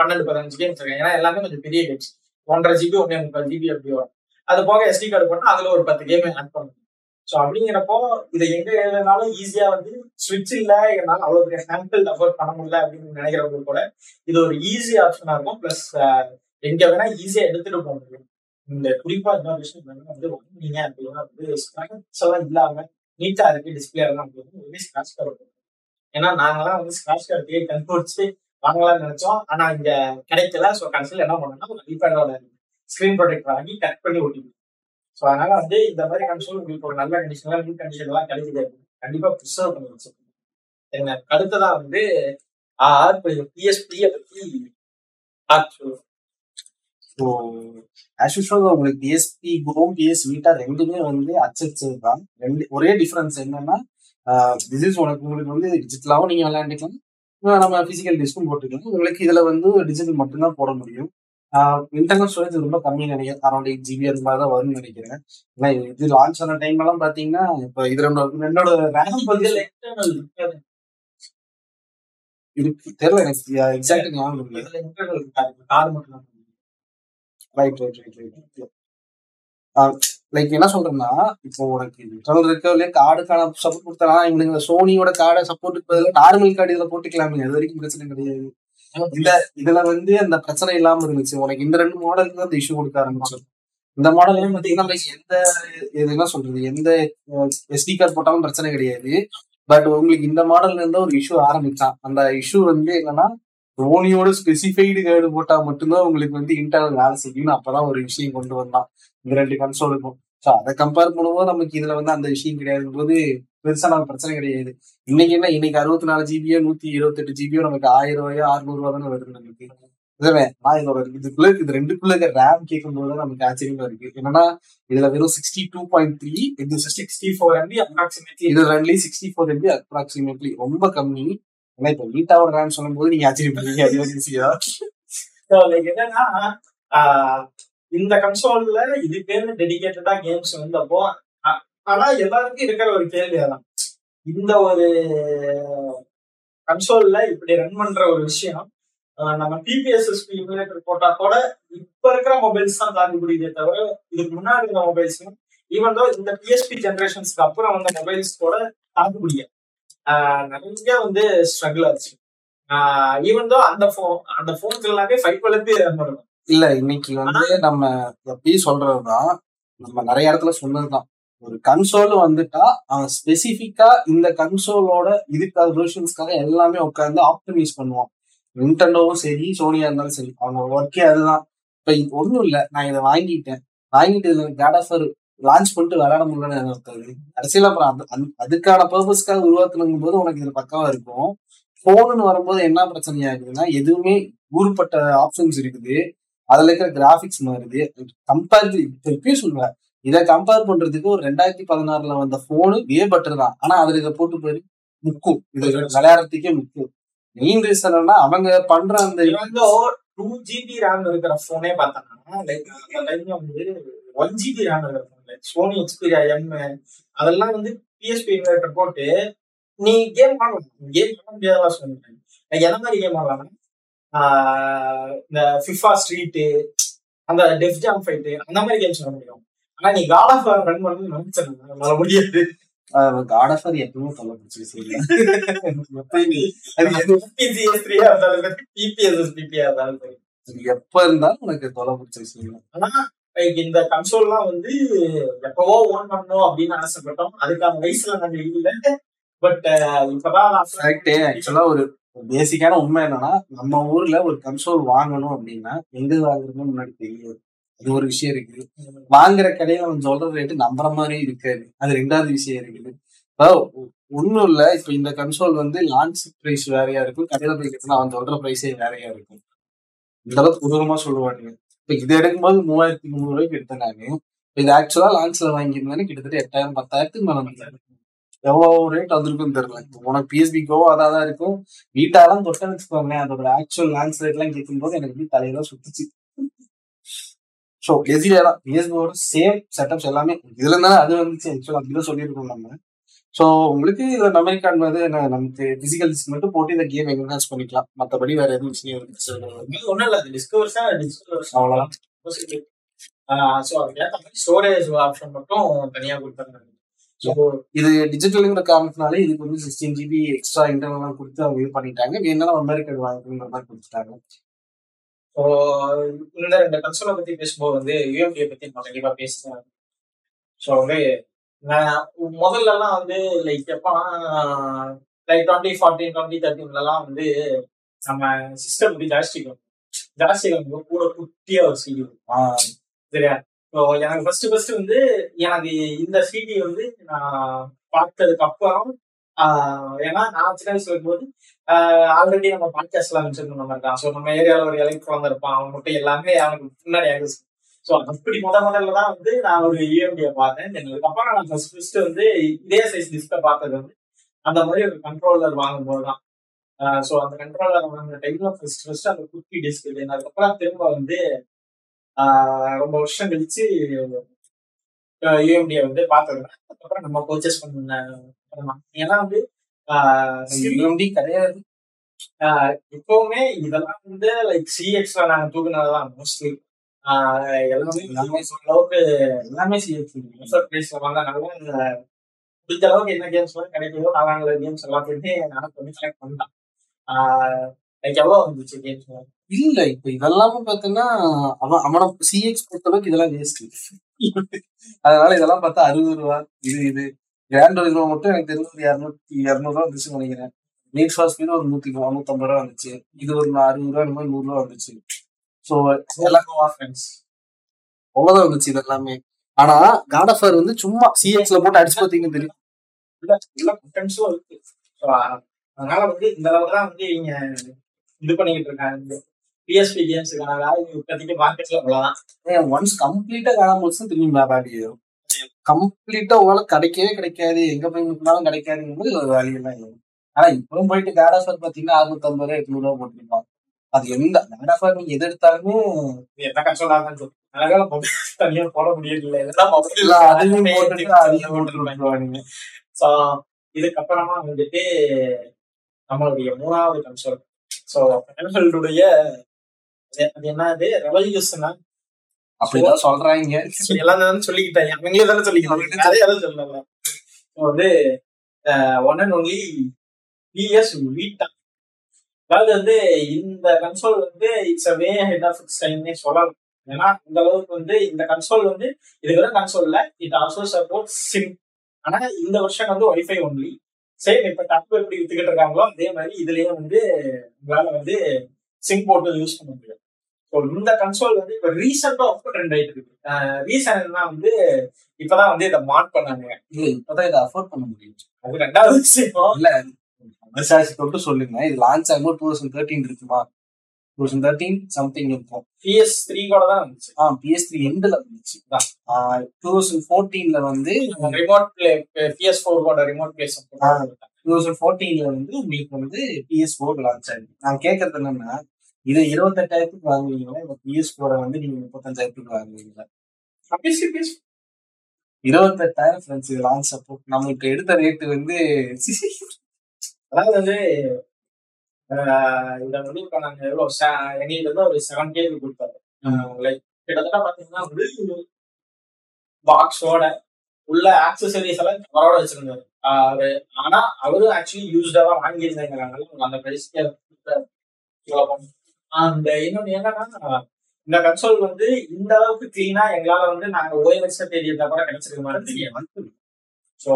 பன்னெண்டு பதினஞ்சு கேம் வச்சிருக்கேன். ஏன்னா எல்லாமே கொஞ்சம் பெரிய கேம்ஸ் ஒன்றரை ஜிபி ஒன்னே முக்கால் ஜிபி அப்படி வரும். அது போக எஸ்டி கார்டு போட்டா அதுல ஒரு பத்து கேம் ஆட் பண்ணணும் ஸோ அப்படிங்கிறப்போ இதை எங்க எழுதினாலும் ஈஸியா வந்து ஸ்விட்ச் இல்ல என்னால அவ்வளவு பெரிய சாம்பிள் அஃபோர்ட் பண்ண முடியல அப்படின்னு நினைக்கிறவங்க கூட இது ஒரு ஈஸி ஆப்ஷனா இருக்கும். பிளஸ் எங்க வேணா ஈஸியா எடுத்துட்டு போக முடியும். இந்த குறிப்பா இன்னொரு விஷயம் வந்து வாங்குனீங்க அப்படின்னா வந்து ஸ்கிராட்ச் எல்லாம் இல்லாம நீட்டா இருக்கு டிஸ்பிளே எல்லாம் அப்படின்னு ஒரே ஸ்கிராட்ச் கார்டு ஏன்னா நாங்களாம் வந்து ஸ்கிராட்ச் கார்டு கண்டுபிடிச்சு வாங்கலாம்னு நினைச்சோம். ஆனா இங்க கிடைக்கல. ஸோ கடைசியில் என்ன பண்ணோம்னா ஒரு ஐபேடோட ஸ்கிரீன் ப்ரொடெக்ட் வாங்கி கட் பண்ணி ஓட்டிக்கணும் ஸோ அதனால வந்து இந்த மாதிரி கன்சோல் உங்களுக்கு ஒரு நல்ல கண்டிஷன்ல நியூ கண்டிஷன் எல்லாம் கிடைக்குது. கண்டிப்பா ப்ரிசர்வ் பண்ணி வச்சிருக்கோம் என்ன அடுத்ததா வந்து ஆர் பிஎஸ்பி பத்தி ஸோ ஆஸ் யூஸ்வல் உங்களுக்கு பிஎஸ்பி குரோம் பிஎஸ் வீட்டா ரெண்டுமே வந்து அச்சச்சது தான் ரெண்டு ஒரே டிஃபரன்ஸ் என்னன்னா திஸ் இஸ் உனக்கு உங்களுக்கு வந்து டிஜிட்டலாகவும் நீங்க விளையாண்டுக்கலாம். நம்ம பிசிக்கல் டிஸ்க்கும் போட்டுக்கலாம். உங்களுக்கு இதுல வந்து டிஜிட்டல் மட்டும்தான் போட முடியும். இன்டர்னல் ஸ்டோரேஜ் ரொம்ப கம்மி நினைக்கிறேன். அரௌண்ட் எயிட் ஜிபி அந்த மாதிரி தான் வரும்னு நினைக்கிறேன். ஏன்னா இது லான்ச் ஆன டைம் எல்லாம் பாத்தீங்கன்னா இப்போ இது ரெண்டு என்னோட ரேம். இருக்கு. தெரியல எனக்கு. எக்ஸாக்ட் ஞாபகம் இல்லை. கார் மட்டும் right right right right like என்ன சொல்றேன்னா இப்போ உனக்கு இன்டர்னல் இருக்கவில்லையே கார்டுக்கான சப்போர்ட் கொடுத்தா இவனுங்க சோனியோட கார்டை சப்போர்ட்டுக்கு பதிலாக நார்மல் கார்டு இதுல போட்டுக்கலாமே அது வரைக்கும் பிரச்சனை கிடையாது. இல்ல இதுல வந்து அந்த பிரச்சனை இல்லாம இருந்துச்சு. உனக்கு இந்த ரெண்டு மாடலுக்கு தான் இந்த இஷ்யூ கொடுக்க ஆரம்பிச்சு இந்த மாடல் பாத்தீங்கன்னா எந்த இது என்ன சொல்றது எந்த எஸ்டி கார்டு போட்டாலும் பிரச்சனை கிடையாது. பட் உங்களுக்கு இந்த மாடல்ல இருந்தா ஒரு இஷ்யூ ஆரம்பிச்சான். அந்த இஷ்யூ வந்து என்னன்னா தோனியோட ஸ்பெசிஃபைடு கேடு போட்டா மட்டும்தான் உங்களுக்கு வந்து இன்டர்னல் வேலை செய்யும்னு அப்பதான் ஒரு விஷயம் கொண்டு வந்தான் இந்த ரெண்டு கன்சோலுக்கும் ஸோ அதை கம்பேர் பண்ணும்போது நமக்கு இதுல வந்து அந்த விஷயம் கிடையாது போது பெருசா நமக்கு பிரச்சனை கிடையாது. இன்னைக்கு என்ன? இன்னைக்கு அறுபத்தி நாலு ஜிபியோ நூத்தி இருபத்தெட்டு ஜிபியோ நமக்கு ஆயிரம் ரூபாயோ அறுநூறு ரூபா தானே வருது நமக்கு. இதுவே நான் இதோட இதுக்குள்ள இது ரெண்டுக்குள்ள இருக்க ரேம் கேட்கும் போது நமக்கு ஆச்சரியமா இருக்கு. என்னன்னா இதுல வெறும் சிக்ஸ்டி டூ பாயிண்ட் த்ரீ இது சிக்ஸ்டி ஃபோர் எம்பி அப்ராக்சிமேட்லி இது ரெண்டுலயும் சிக்ஸ்டி ஃபோர் எம்பி அப்ராக்சிமேட்லி ரொம்ப கம்மி. ஆனா இப்ப வீட்டாவோட ரேம் சொல்லும் போது நீங்க ஆச்சரியப்படுறீங்க அது ஈஸியா என்னன்னா இந்த கன்சோல்ல இதுக்கேன்னு டெடிக்கேட்டடா கேம்ஸ் வந்தப்போ ஆனா எல்லாருக்கும் இருக்கிற ஒரு கேள்வி அதான். இந்த ஒரு கன்சோல்ல இப்படி ரன் பண்ற ஒரு விஷயம் நம்ம டிபிஎஸ்எஸ்பி இம்யூலேட்டர் போட்டா கூட இப்ப இருக்கிற மொபைல்ஸ் தான் தாண்டி முடியுதே தவிர இதுக்கு முன்னாடி இருந்த மொபைல்ஸ் ஈவன் தோ இந்த பிஎஸ்பி ஜென்ரேஷன்ஸ்க்கு அப்புறம் வந்த மொபைல்ஸ் கூட தாங்க முடியும் நிறைய வந்து ஸ்ட்ரகிள் ஆச்சு ஈவன் தோ அந்த போன் அந்த போன்ஸ் எல்லாமே ஃபைவ் ரன் இருக்கும் இல்ல இன்னைக்கு வந்து நம்ம எப்பயும் சொல்றதுதான் நம்ம நிறைய இடத்துல சொன்னதுதான். ஒரு கன்சோல் வந்துட்டா அவன் ஸ்பெசிபிக்கா இந்த கன்சோலோட இதுக்காக வெர்ஷன்ஸ்க்காக எல்லாமே உட்காந்து ஆப்டிமைஸ் பண்ணுவான் நிண்டண்டோவும் சரி சோனியா இருந்தாலும் சரி அவங்க ஒர்க்கே அதுதான். இப்ப ஒண்ணும் இல்ல நான் இதை வாங்கிட்டேன். வாங்கிட்டு இதுல காட் ஆஃபர் லான்ச் பண்ணிட்டு விளையாட முடியலன்னு இருக்காது கடைசியில அப்புறம் அது- அந்த- அதுக்கான பர்பஸ்க்காக உருவாக்குனுங்கும் போது உனக்கு இது பக்கவா இருக்கும். போனுன்னு வரும்போது என்ன பிரச்சனை ஆகுதுன்னா எதுவுமே ஊருப்பட்ட ஆப்ஷன்ஸ் இருக்குது. அதுல இருக்கிற கிராபிக்ஸ் மாறுது. கம்பேர் இப்பயும் சொல்லுவேன். இதை கம்பேர் பண்றதுக்கு ஒரு ரெண்டாயிரத்தி பதினாறுல வந்த போனு வே பெட்டர் தான். ஆனா அதுல இதை போட்டு போய் முக்கும் இது விளையாடுறதுக்கே முக்கும் மெயின் ரீசன் என்னன்னா அவங்க பண்ற அந்த டூ ஜிபி ரேம் இருக்கிற போனே பார்த்தோம்னா லைக் வந்து ஒன் ஜிபி ரேம் இருக்கிற சோனி எக்ஸ்பீரியா எம் அதெல்லாம் வந்து பிஎஸ்பி இன்வெர்டர் போட்டு நீ கேம் ஆடலாம் கேம் ஆட முடியாதா சொல்லிட்டேன். எந்த மாதிரி கேம் ஆடலாம்னா ஆஹ் இந்த ஃபிஃபா ஸ்ட்ரீட்டு அந்த டெஃப் ஜாம் ஃபைட்டு அந்த மாதிரி கேம்ஸ் ஆட முடியும். ஆனா நீ காட் ஆஃப் ரன் பண்ணணும்னு நினைச்சிருந்தேன் வர முடியாது. காட் ஆஃபர் எப்பவுமே தொலை பிடிச்சி சரி எப்பயுமே. அது எது- பிசிஎஸ் த்ரீயா இருந்தாலும் சரி பிபிஎஸ் பிபியா இருந்தாலும் சரி. அது எப்ப இருந்தாலும் உனக்கு தொலை பிடிச்சி செய்யும் ஆனா இந்த கன்சோல்லாம் வந்து எப்பவோ ஓன் பண்ணணும் அப்படின்னு ஆசைப்பட்டோம் அதுக்கான வயசுல நாங்க இல்ல. பட் இப்பதான் ஆக்சுவலா ஒரு பேசிக்கான உண்மை என்னன்னா நம்ம ஊர்ல ஒரு கன்சோல் வாங்கணும் அப்படின்னா எங்க வாங்குறதுன்னு முன்னாடி தெரியாது. அது ஒரு விஷயம் இருக்குது. வாங்குற கடையில அவன் சொல்ற ரேட்டு நம்புற மாதிரி இருக்காது. அது ரெண்டாவது விஷயம் இருக்குது. ஒன்றும் இல்லை இல்ல. இப்ப இந்த கன்சோல் வந்து லான்ச் பிரைஸ் வேறையா இருக்கும். கடையில போய் கேட்டா அவன் சொல்ற பிரைஸே வேறையா இருக்கும். இந்த அளவுக்கு கொடூரமா சொல்லுவானுங்க இப்ப இது எடுக்கும்போது மூவாயிரத்தி முந்நூறு ரூபாய்க்கு எடுத்தேன் நானு. இது ஆக்சுவலா லான்ச்ல வாங்கியிருந்தேன்னு கிட்டத்தட்ட எட்டாயிரம் பத்தாயிரத்துக்கு மேல வந்தது எவ்வளவு ரேட் வந்திருக்குன்னு தெரியல. உனக்கு பிஎஸ்பி கோ அதான் தான் இருக்கும் வீட்டாலாம் தொட்டேன்னு வச்சுக்கோங்களேன். அதோட ஆக்சுவல் லான்ச் ரேட் எல்லாம் கேட்கும்போது எனக்கு வந்து தலையெல்லாம் சுத்துச்சு. ஸோ எதிரியா தான் பிஎஸ்பியோட சேம் செட்டப்ஸ் எல்லாமே. இதுல இருந்தாலும் அது வந்துச்சு. ஆக்சுவலா அப்படிதான் சொல்லியிருக்கோம் நம்ம. ஸோ உங்களுக்கு இதுல மெமரி கார்டு வந்து நமக்கு பிசிக்கல் டிஸ்க் மட்டும் போட்டு இந்த கேம் என்ஹான்ஸ் பண்ணிக்கலாம். மற்றபடி வேற எதுவும் விஷயம் இருக்கு ஒண்ணும் இல்ல டிஸ்கவர்ஸ் டிஸ்கவர்ஸ் அவ்வளவுதான். ஸோ அதுக்கேற்ற மாதிரி ஸ்டோரேஜ் ஆப்ஷன் மட்டும் தனியா கொடுத்தாங்க ஸோ இது டிஜிட்டலுங்கிற காரணத்தினாலே இதுக்கு வந்து சிக்ஸ்டீன் ஜிபி எக்ஸ்ட்ரா இன்டர்னல் கொடுத்து அவங்க இது பண்ணிட்டாங்க. வேணாலும் மெமரி கார்டு வாங்கிக்கிற மாதிரி கொடுத்துட்டாங்க. ஸோ இந்த ரெண்டு கன்சோலை பத்தி பேசும்போது வந்து யூஎம்டியை பத்தி நான் கண்டிப்பா பேசுறேன். ஸோ வந்து நான் முதல்லலாம் வந்து லைக் எப்பனா லைக் டுவெண்ட்டி ஃபார்ட்டின் டுவெண்ட்டி தேர்ட்டின்லாம் வந்து நம்ம சிஸ்டம் வந்து ஜாஸ்டிக் ஜாஸ்டிக் வந்து கூட குட்டியா ஒரு சிடி சரியா? ஸோ எனக்கு ஃபர்ஸ்ட் ஃபர்ஸ்ட் வந்து எனக்கு இந்த சிடி வந்து நான் பார்த்ததுக்கு அப்புறம் ஏன்னா நான் சின்ன வயசுல இருக்கும்போது ஆல்ரெடி நம்ம பாட்காஸ்ட் எல்லாம் வச்சிருந்தோம் நம்ம. இருக்கான் ஸோ நம்ம ஏரியாவில் ஒரு இலைக்கு குழந்தை இருப்பான். அவன் மட்டும் எல்லாமே அவனுக்கு முன்னாடி ஆகுது ஸோ அப்படி முத முதல்ல தான் வந்து நான் ஒரு இஎம்டியை பார்த்தேன். Then அதுக்கப்புறம் நான் ஃபர்ஸ்ட் ஃபர்ஸ்ட் வந்து இதே சைஸ் டிஸ்பிளே பார்த்தது வந்து அந்த மாதிரி ஒரு கண்ட்ரோலர் வாங்கும்போது தான். ஸோ அந்த கண்ட்ரோலர் வாங்கின டைம்ல ஃபர்ஸ்ட் ஃபர்ஸ்ட் அந்த குட்டி டிஸ்க் அதுக்கப்புறம் திரும்ப வந்து ரொம்ப வருஷம் கழிச்சு யூஎம்டியை வந்து பார்த்தது. அதுக்கப்புறம் நம்ம பர்ச்சேஸ் பண்ண. ஏன்னா வந்து ஆஹ் UMD கிடையாது. ஆஹ் இப்பவுமே இதெல்லாம் வந்து லைக் சிஎக்ஸ்ல நாங்க தூக்குனதுதான் மோஸ்ட்லி எல்லாமே எல்லாமே சொல்ற அளவுக்கு எல்லாமே சிஎக்ஸ் ஆஃபர் பிரைஸ்ல வாங்கினால முடிஞ்ச அளவுக்கு என்ன கேம்ஸ் எல்லாம் கிடைக்குதோ நாலாங்கள கேம்ஸ் எல்லாத்தையுமே நான் கொஞ்சம் செலக்ட் பண்ணிட்டான். லைக் எவ்வளவு வந்துச்சு கேம்ஸ் இல்ல இப்ப இதெல்லாமே பாத்தீங்கன்னா அவன் அவன சிஎக்ஸ் பொறுத்த அளவுக்கு இதெல்லாம் வேஸ்ட் அதனால இதெல்லாம் பார்த்தா அறுபது ரூபா இது இது. கிராண்ட் ஒரிஜினல் மட்டும் எனக்கு தெரிஞ்சது இரநூத்தி இரநூறுவா வந்துச்சு நினைக்கிறேன். நீட் ஃபாஸ்ட் ஸ்பீட் ஒரு நூத்தி நூத்தம்பது ரூபா வந்துச்சு. இது ஒரு அறுபது ரூபா இந்த மாதிரி நூறு ரூபா வந்துச்சு. ஸோ எல்லாம் ஃப்ரெண்ட்ஸ் அவ்வளவுதான் வந்துச்சு இது எல்லாமே ஆனா காட் ஆஃப் வந்து சும்மா சிஎக்ஸ்ல போட்டு அடிச்சு பார்த்தீங்கன்னு தெரியும். இல்ல இல்ல கண்டென்ட்ஸும் இருக்கு. அதனால வந்து இந்த அளவுக்கு தான் வந்து இவங்க இது பண்ணிக்கிட்டு இருக்காங்க. பிஎஸ்பி வேல்யூ இப்போதைக்கு மார்க்கெட்ல அவ்வளவுதான். ஒன்ஸ் கம்ப்ளீட்டா காணாம போச்சு திரும்பி மேபாடியும் கம்ப்ளீட்டா உங்களால கிடைக்கவே கிடைக்காது. எங்க போய் முட்டினாலும் கிடைக்காதுங்கிறது ஒரு வேல்யூ எல்லாம் இல்லை. ஆனா இப்பவும் போயிட்டு காட் ஆஃபர் பாத்தீங்கன்னா அறுநூத்தம்பது ரூபா எட்நூறு ரூபா போட்டுருப்பான். அது எந்த காட் ஆஃபர் நீங்க எது எடுத்தாலுமே என்ன கன்சோலா சொல்லு அழகால தனியா போட முடியல எல்லாம் ஸோ இதுக்கப்புறமா வந்துட்டு நம்மளுடைய மூணாவது கன்சோல் ஸோ கன்சோலுடைய அது என்னது? ரெவல்யூஷனா அப்படிதான் சொல்றாங்க. *laughs* எல்லாம் தானே சொல்லிக்கிட்டாங்க. அவங்களே தானே சொல்லிக்கிட்டாங்க அதே எல்லாம் சொல்லல இப்போ வந்து one and only PS Vita அதாவது வந்து இந்த கன்சோல் வந்து it's a way ahead of its டைம்னே சொல்லலாம். ஏன்னா இந்த அளவுக்கு வந்து இந்த கன்சோல் வந்து இது வெறும் கன்சோல் இல்ல இட் ஆல்சோ சப்போர்ட் சிம் ஆனா இந்த வருஷம் வந்து ஒய்ஃபை ஒன்லி சேம் இப்ப டப் எப்படி வித்துக்கிட்டு இருக்காங்களோ அதே மாதிரி இதுலயே வந்து உங்களால வந்து சிம் போட்டு யூஸ் பண்ண முடியும். ஸோ இந்த கன்சோல் வந்து இப்ப ரீசெண்டா ரொம்ப ட்ரெண்ட் ஆயிட்டு இருக்கு. ரீசன் என்ன வந்து இப்பதான் வந்து இதை மார்க் பண்ணாங்க. இல்ல இப்பதான் இதை அஃபோர்ட் பண்ண முடியும் அது ரெண்டாவது விஷயம். இல்ல விசாரிச்சு தொட்டு சொல்லுங்க. இது லான்ச் ஆகும்போது டூ தௌசண்ட் தேர்ட்டின் இருக்குமா? டூ தௌசண்ட் தேர்ட்டீன் சம்திங் இருக்கும். பிஎஸ் த்ரீ கூட தான் இருந்துச்சு. ஆ பிஎஸ் த்ரீ எண்டில் வந்துச்சு டூ தௌசண்ட் ஃபோர்டீன்ல வந்து ரிமோட் பிளே பிஎஸ் ஃபோர் கூட ரிமோட் பிளேஸ் டூ தௌசண்ட் ஃபோர்டீன்ல வந்து உங்களுக்கு வந்து பிஎஸ் ஃபோர் லான்ச் ஆயிருக்கு. நான் கேட்கறது என்னன்னா இதை இருபத்தெட்டாயிரத்துக்கு வாங்குவீங்களா? இந்த பிஎஸ் ஃபோரை வந்து நீங்க முப்பத்தஞ்சாயிரத்துக்கு வாங்குவீங்களா? இருபத்தெட்டாயிரம் ஃப்ரெண்ட்ஸ் இது லான்ச் அப்போ நம்மளுக்கு எடுத்த ரேட்டு வந்து அதாவது வந்து இத வந்து இப்ப நாங்க எவ்வளவு se- எங்களுக்கு வந்து ஒரு செவன் கேக்கு கொடுத்தாரு. லைக் கிட்டத்தட்ட பாத்தீங்கன்னா வந்து பாக்ஸோட உள்ள ஆக்சசரிஸ் எல்லாம் கவரோட வச்சிருந்தாரு. அவரு ஆனா அவரும் ஆக்சுவலி யூஸ்டா தான் வாங்கியிருந்தாங்க அந்த பிரைஸ்க்கு அந்த இன்னொன்னு என்னன்னா இந்த கன்சோல் வந்து இந்த அளவுக்கு கிளீனா எங்களால வந்து நாங்க ஓஎஸ் தேடியிருந்தா கூட கிடைச்சிருக்க மாதிரி ஸோ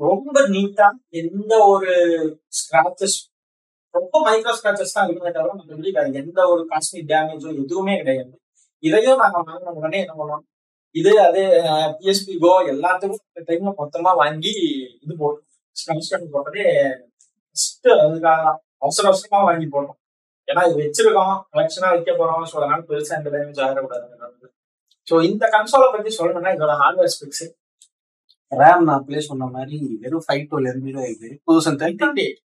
ரொம்ப நீட்டா எந்த ஒரு ஸ்கிராச்சஸ் ரொம்ப மைக்ரோ ஸ்கிராச்சஸ் தான் இருக்குமே தவிர மற்றபடி வேற எந்த ஒரு காஸ்மிக் டேமேஜோ எதுவுமே கிடையாது. இதையும் நாங்க வாங்கின உடனே என்ன பண்ணோம் இது அது பிஎஸ்பி கோ எல்லாத்துக்கும் இந்த டைம்ல மொத்தமா வாங்கி இது போட்டோம் ஸ்கிராச் போட்டதே ஃபர்ஸ்ட் அதுக்காக அவசர அவசரமா வாங்கி போட்டோம். ஏன்னா இது வச்சிருக்கோம் கலெக்ஷனா வைக்க போறோம். ஸோ அதனால பெருசா எந்த டேமேஜ் ஆகிடக்கூடாது ஸோ இந்த கன்சோலை பத்தி சொல்லணும்னா இதோட ஹார்ட்வேர் ஸ்பெக்ஸ் ரேம் நான் பிளே சொன்ன மாதிரி வெறும் ஃபைவ் டுவெல் எம்பி தான் இது two thousand thirty twenty eight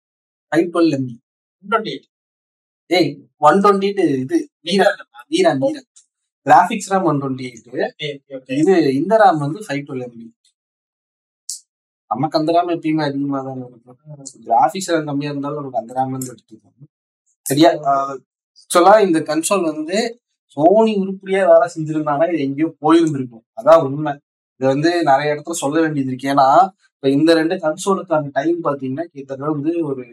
five twelve MB twenty eight ஏய் ஒன் டுவெண்ட்டி இது வீரா வீரா வீரா graphics RAM one twenty eight இது இந்த ரேம் வந்து ஃபைவ் டுவெல் எம்பி நமக்கு அந்த ரேம் எப்பயுமே அதிகமா தான் இருக்கும். கிராஃபிக்ஸ் ரேம் கம்மியா இருந்தாலும் நமக்கு அந்த ரேம் வந்து எடுத்துக்கோங்க சரியா? ஆக்சுவலா இந்த கன்சோல் வந்து சோனி உருப்படியா வேலை செஞ்சிருந்தாங்கன்னா இது எங்கேயோ போயிருந்திருக்கும். அதான் உண்மை. இது வந்து நிறைய இடத்துல சொல்ல வேண்டியது இருக்கு. ஏன்னா இப்ப இந்த ரெண்டு கன்சோலுக்கான டைம் பாத்தீங்கன்னா கிட்டத்தட்ட வந்து ஒரு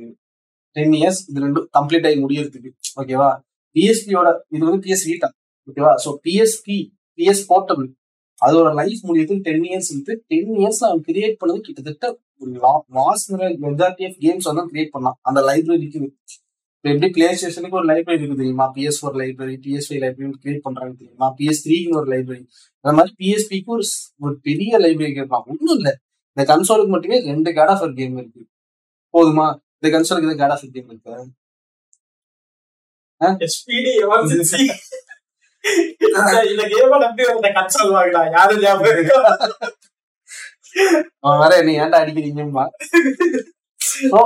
டென் இயர்ஸ் இது ரெண்டும் கம்ப்ளீட் ஆகி முடியறதுக்கு ஓகேவா பிஎஸ்பியோட இது வந்து பிஎஸ் வீட்டா ஓகேவா ஸோ பிஎஸ்பி பிஎஸ் போர்ட்டபிள் அதோட லைஃப் முடியறதுக்கு டென் இயர்ஸ் இருக்கு. டென் இயர்ஸ்ல அவன் கிரியேட் பண்ணது கிட்டத்தட்ட ஒரு வாஸ் மெஜாரிட்டி ஆஃப் கேம்ஸ் வந்து கிரியேட் பண்ணான் அந்த லைப்ரரிக்கு இப்போ எப்படி பிளே ஸ்டேஷனுக்கு ஒரு லைப்ரரி இருக்கு தெரியுமா? PS four library PS five library create பண்றாங்க தெரியுமா? பிஎஸ் த்ரீக்கு ஒரு லைப்ரரி அந்த மாதிரி பிஎஸ்பிக்கு ஒரு ஒரு பெரிய லைப்ரரி கேட்பான் ஒன்றும் இல்லை. இந்த கன்சோலுக்கு மட்டுமே ரெண்டு காட் ஆஃப் கேம் இருக்கு. போதுமா? இந்த கன்சோலுக்கு இந்த காட் ஆஃப் கேம் இருக்கா? அவன் வேற என்ன ஏன்டா அடிக்கிறீங்கம்மா? ஸோ